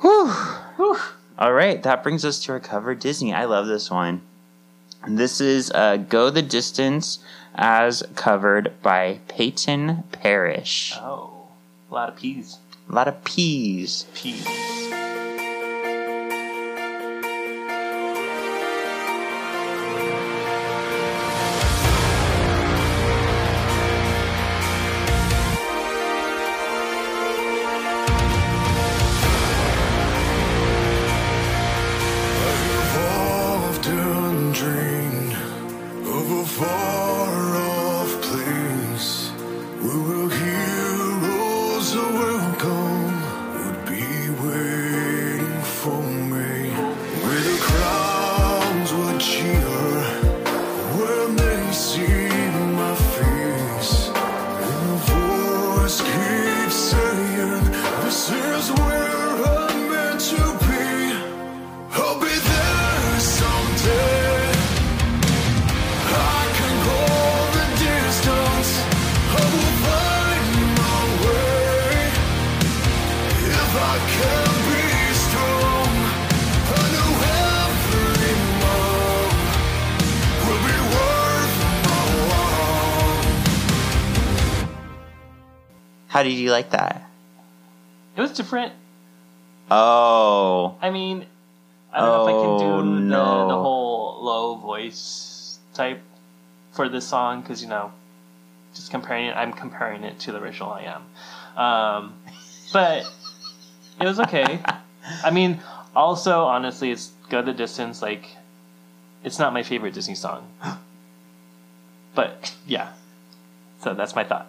Whew. All right, that brings us to Recover Disney. I love this one. This is uh, Go the Distance as covered by Peyton Parrish. Oh, a lot of peas. A lot of peas. Peas. Different. Oh, I mean, I don't know if I Oh, can do the, the whole low voice type for this song because you know, just comparing it, I'm comparing it to the original I am. Um, but it was okay. I mean, also honestly, it's go the distance. Like, it's not my favorite Disney song, but yeah. So that's my thought.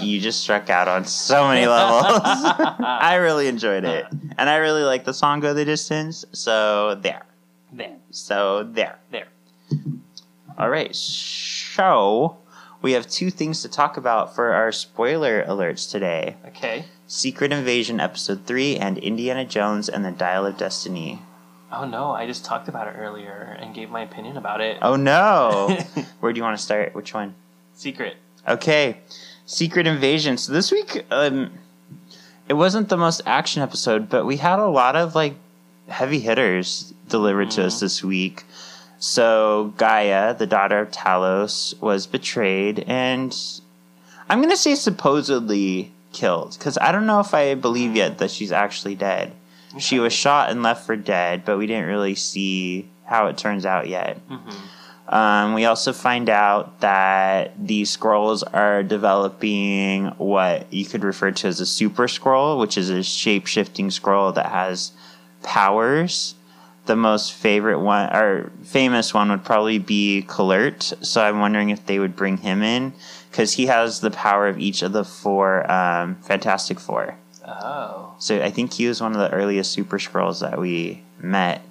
You just struck out on so many levels. [LAUGHS] I really enjoyed it. And I really like the song Go the Distance. So there. There, So there. there. All right. So we have two things to talk about for our spoiler alerts today Okay. Secret Invasion Episode 3 and Indiana Jones and the Dial of Destiny. Oh no, I just talked about it earlier and gave my opinion about it. Oh no! [LAUGHS] Where do you want to start? Which one? Secret. Okay, Secret Invasion. So this week, um, it wasn't the most action episode, but we had a lot of like heavy hitters delivered to us this week. So G'iah, the daughter of Talos, was betrayed, and I'm gonna say supposedly killed because I don't know if I believe yet that she's actually dead. She was shot and left for dead, but we didn't really see how it turns out yet. Um, we also find out that the Skrulls are developing what you could refer to as a super Skrull, which is a shape shifting Skrull that has powers. The most favorite one or famous one would probably be Kl'rt. So I'm wondering if they would bring him in because he has the power of each of the four um, Fantastic Four. Oh. So I think he was one of the earliest Super Skrulls that we met.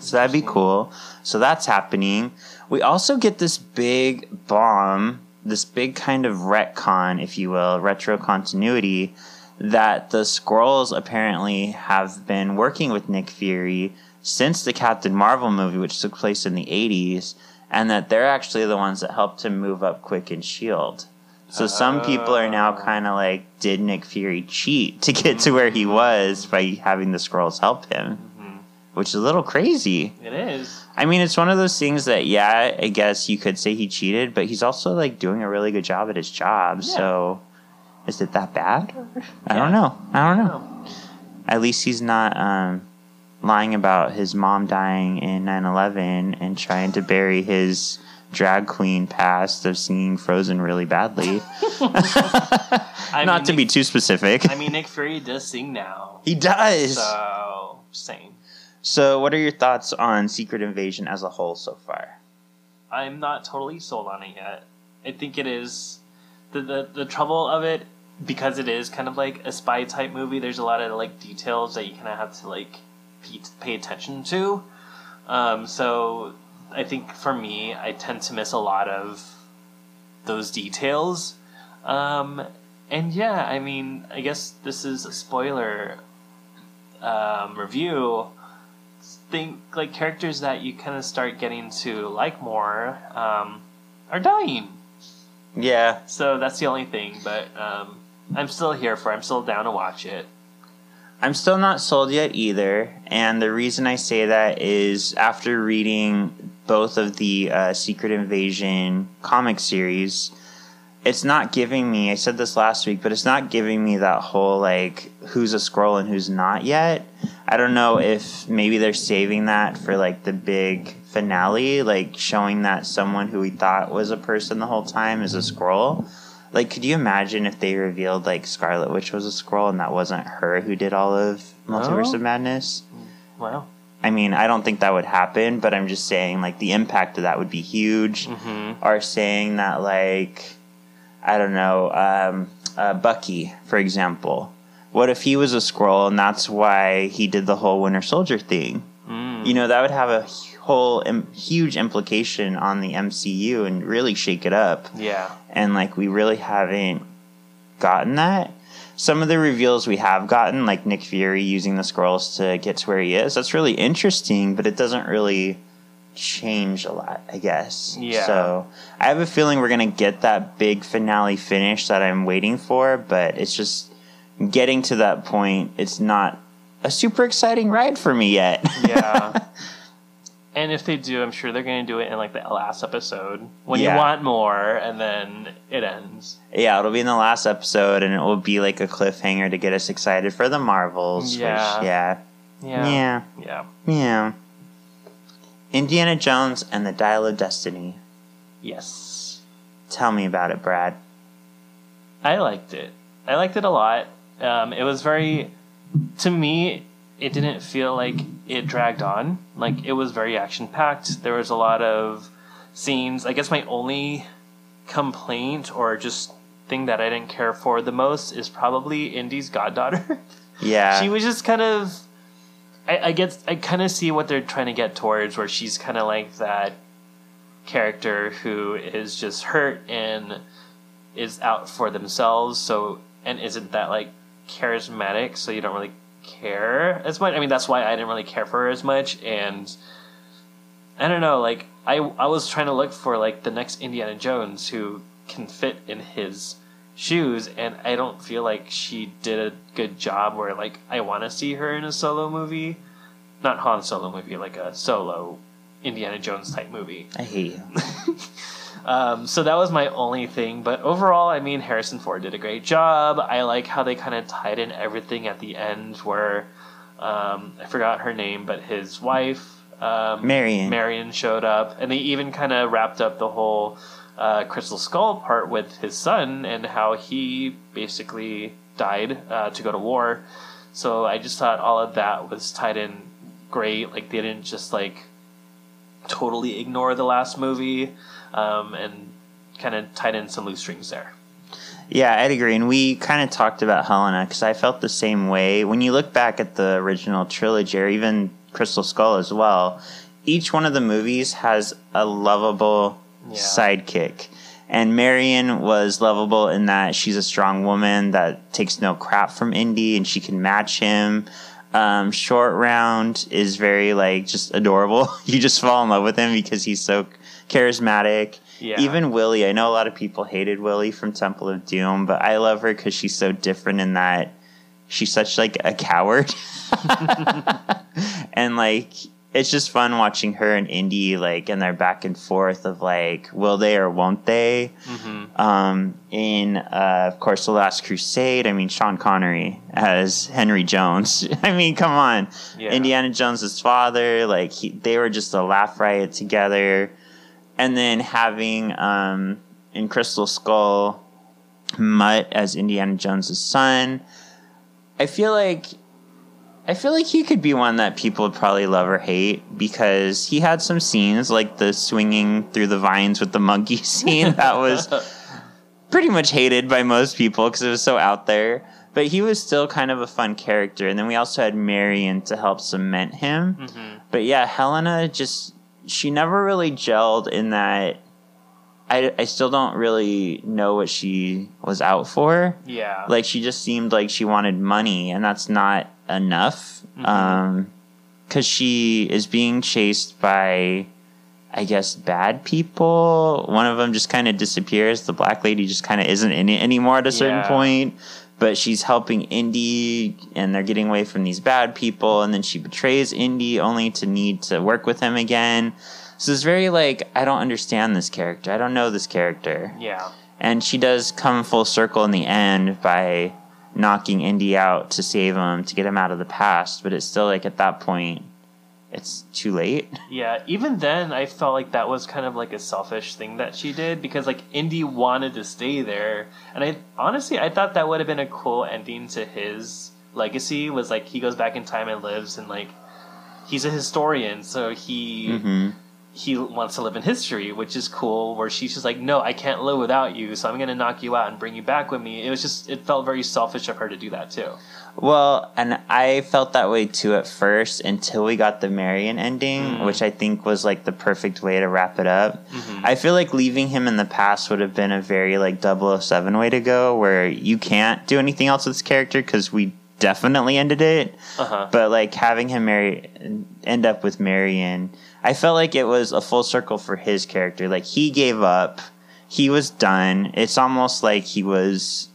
So that'd be cool. So that's happening. We also get this big bomb, this big kind of retcon, if you will, retro continuity, that the Skrulls apparently have been working with Nick Fury since the Captain Marvel movie, which took place in the 80s, and that they're actually the ones that helped him move up quick in S.H.I.E.L.D. So some people are now oh. kind of like, did Nick Fury cheat to get to where he was by having the Skrulls help him? Which is a little crazy. It is. I mean, it's one of those things that, yeah, I guess you could say he cheated, but he's also like doing a really good job at his job. So, is it that bad? I don't know. I don't know. At least he's not um, lying about his mom dying in 9/11 and trying to bury his drag queen past of singing Frozen really badly. [LAUGHS] [LAUGHS] Not mean, to Nick, be too specific. I mean, Nick Fury does sing now, he does. so same. So, what are your thoughts on Secret Invasion as a whole so far? I'm not totally sold on it yet. I think it is the the, the trouble of it because it is kind of like a spy type movie. There's a lot of like details that you kind of have to like pay, pay attention to. Um, so I think for me, I tend to miss a lot of those details. Um, and yeah, I mean, I guess this is a spoiler um, review. Think like characters that you kind of start getting to like more um, are dying. Yeah, So that's the only thing, but um, I'm still here for. it. I'm still down to watch it. I'm still not sold yet either. And the reason I say that is after reading both of the uh, Secret Invasion comic series, it's not giving me, I said this last week, but it's not giving me that whole like who's a Skrull and who's not yet. I don't know if maybe they're saving that for like the big finale, like showing that someone who we thought was a person the whole time is a Skrull. Like, could you imagine if they revealed like Scarlet Witch was a Skrull and that wasn't her who did all of Multiverse Oh. of Madness? Wow. I mean, I don't think that would happen, but I'm just saying like the impact of that would be huge. Mm-hmm. Are saying that like I don't know, um, uh, Bucky, for example. What if he was a Skrull and that's why he did the whole Winter Soldier thing? Mm. You know, that would have a whole Im- huge implication on the MCU and really shake it up Yeah. and like we really haven't gotten that. Some of the reveals we have gotten, like Nick Fury using the Skrulls to get to where he is, that's really interesting, but it doesn't really change a lot, I guess. Yeah. So I have a feeling we're gonna get that big finale finish that I'm waiting for, but it's just getting to that point. It's not a super exciting ride for me yet. Yeah. [LAUGHS] and if they do, I'm sure they're going to do it in like the last episode when Yeah. you want more, and then it ends. yeah, it'll be in the last episode, and it will be like a cliffhanger to get us excited for the Marvels. Yeah. Which, yeah. Yeah. Yeah. Yeah. Yeah. Indiana Jones and the Dial of Destiny. Yes. Tell me about it, Brad. I liked it. I liked it a lot. Um, it was very, to me, it didn't feel like it dragged on. Like it was very action packed. There was a lot of scenes. I guess my only complaint or just thing that I didn't care for the most is probably Indy's goddaughter. [LAUGHS] Yeah. she was just kind of. I, I get. I kind of see what they're trying to get towards, where she's kind of like that character who is just hurt and is out for themselves. So and isn't that like charismatic? So you don't really care as much. I mean, that's why I didn't really care for her as much. And I don't know. Like I, I was trying to look for like the next Indiana Jones who can fit in his shoes and I don't feel like she did a good job where like I want to see her in a solo movie, not Han Solo movie, like a solo Indiana Jones type movie. I hate you. [LAUGHS] Um, so that was my only thing, but overall, I mean, Harrison Ford did a great job. I like how they kind of tied in everything at the end, where um, I forgot her name, but his wife, um, Marion. Marion, showed up, and they even kind of wrapped up the whole uh, Crystal Skull part with his son and how he basically died uh, to go to war. So I just thought all of that was tied in great. Like they didn't just like totally ignore the last movie um, and kind of tied in some loose strings there. Yeah, I'd agree. And we kind of talked about Helena because I felt the same way. When you look back at the original trilogy or even Crystal Skull as well, each one of the movies has a lovable Yeah. sidekick. And Marion was lovable in that she's a strong woman that takes no crap from Indy and she can match him. Um, Short Round is very like just adorable. [LAUGHS] you just fall in love with him because he's so charismatic. Yeah. Even Willie, I know a lot of people hated Willie from Temple of Doom, but I love her because she's so different in that she's such like a coward, [LAUGHS] [LAUGHS] and like it's just fun watching her and Indy like and their back and forth of like will they or won't they. Mm-hmm. Um, in uh, of course the Last Crusade, I mean Sean Connery as Henry Jones. [LAUGHS] I mean, come on, Yeah. Indiana Jones's father. Like he, they were just a laugh riot together and then having um, in Crystal Skull Mutt as Indiana Jones's son. I feel like I feel like he could be one that people would probably love or hate because he had some scenes like the swinging through the vines with the monkey [LAUGHS] scene that was [LAUGHS] pretty much hated by most people because it was so out there. But he was still kind of a fun character. And then we also had Marion to help cement him. Mm-hmm. But yeah, Helena just, she never really gelled in that. I, I still don't really know what she was out for Yeah. like she just seemed like she wanted money and that's not enough um because she is being chased by i guess bad people. One of them just kind of disappears. The black lady just kind of isn't in it anymore at a certain Yeah. point but she's helping indy and they're getting away from these bad people and then she betrays indy only to need to work with him again. So it's very like i don't understand this character. I don't know this character. Yeah. and she does come full circle in the end by knocking Indy out to save him to get him out of the past. But it's still like at that point, it's too late. [LAUGHS] Yeah, even then, I felt like that was kind of like a selfish thing that she did because like Indy wanted to stay there, and I honestly I thought that would have been a cool ending to his legacy. Was like he goes back in time and lives, and like he's a historian, so he hmm he wants to live in history, which is cool. Where she's just like, no, I can't live without you, so I'm gonna knock you out and bring you back with me. It was just it felt very selfish of her to do that too. Well, and I felt that way too at first until we got the Marion ending, Mm. which I think was like the perfect way to wrap it up. Mm-hmm. I feel like leaving him in the past would have been a very like 007 way to go, where you can't do anything else with this character because we definitely ended it. Uh huh. but like having him marry end up with Marion, I felt like it was a full circle for his character. Like he gave up, he was done. It's almost like he was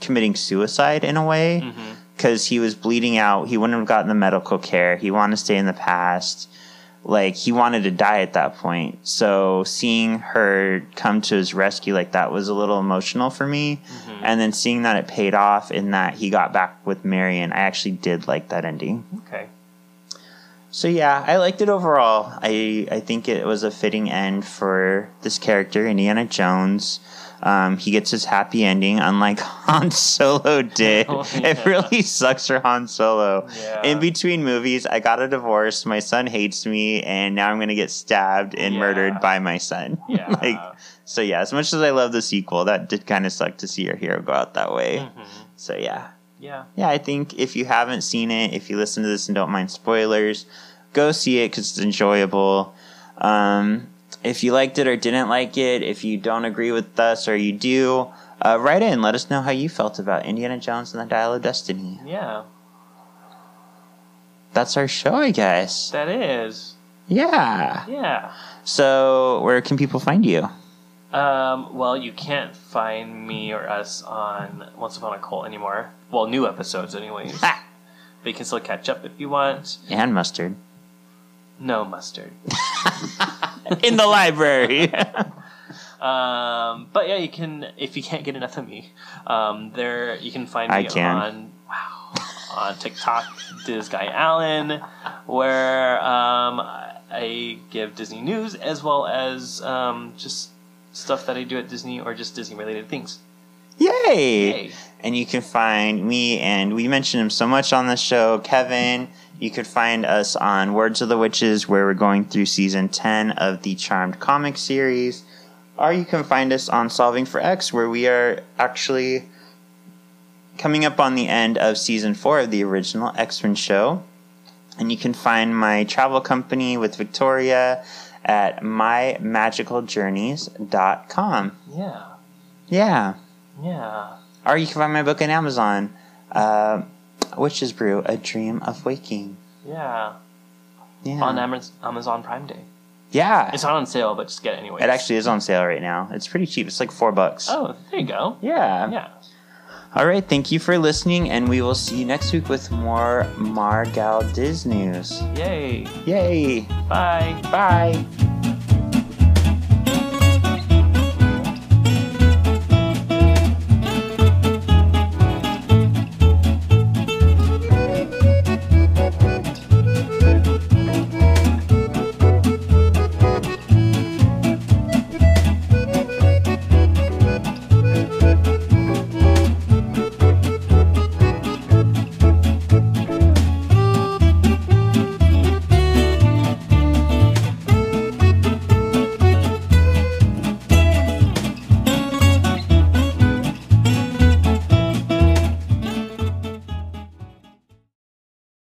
committing suicide in a way mm-hmm. because he was bleeding out. He wouldn't have gotten the medical care. He wanted to stay in the past. Like he wanted to die at that point. So seeing her come to his rescue like that was a little emotional for me. Mm-hmm. And then seeing that it paid off in that he got back with Marion, I actually did like that ending. Okay. So yeah, I liked it overall. I I think it was a fitting end for this character, Indiana Jones. Um, he gets his happy ending, unlike [LAUGHS] Han Solo did. Oh, It really sucks for Han Solo. Yeah. In between movies, I got a divorce. My son hates me, and now I'm gonna get stabbed and Yeah. murdered by my son. [LAUGHS] Yeah. like, so yeah. As much as I love the sequel, that did kind of suck to see your hero go out that way. Mm-hmm. So yeah, Yeah. yeah, I think if you haven't seen it, if you listen to this and don't mind spoilers, go see it because it's enjoyable. Um, if you liked it or didn't like it, if you don't agree with us or you do, uh, write in. Let us know how you felt about Indiana Jones and the Dial of Destiny. Yeah. That's our show, I guess. That is. Yeah. Yeah. So, where can people find you? Um, well, you can't find me or us on Once Upon a Cult anymore. Well, new episodes, anyways. Ha! but you can still catch up if you want. And mustard. No mustard. [LAUGHS] In the library. [LAUGHS] Um, but yeah, you can if you can't get enough of me. Um, there you can find me I can. on wow on TikTok, Diz Guy Allen, where um, I give Disney news as well as um, just stuff that I do at Disney or just Disney related things. Yay! Yay. And you can find me, and we mention him so much on the show, Kevin. You could find us on Words of the Witches, where we're going through season 10 of the Charmed comic series. Or you can find us on Solving for X, where we are actually coming up on the end of season 4 of the original X Men show. And you can find my travel company with Victoria at mymagicaljourneys.com. Yeah, Yeah. yeah. Or you can find my book on Amazon, uh, Witch's Brew, A Dream of Waking. Yeah, Yeah. on Amaz- Amazon Prime Day. yeah. It's not on sale, but just get it anyway. it actually is on sale right now. It's pretty cheap. It's like four bucks. Oh, there you go. Yeah. Yeah. All right. Thank you for listening, and we will see you next week with more Margal Diz news. Yay. Yay. Bye. Bye.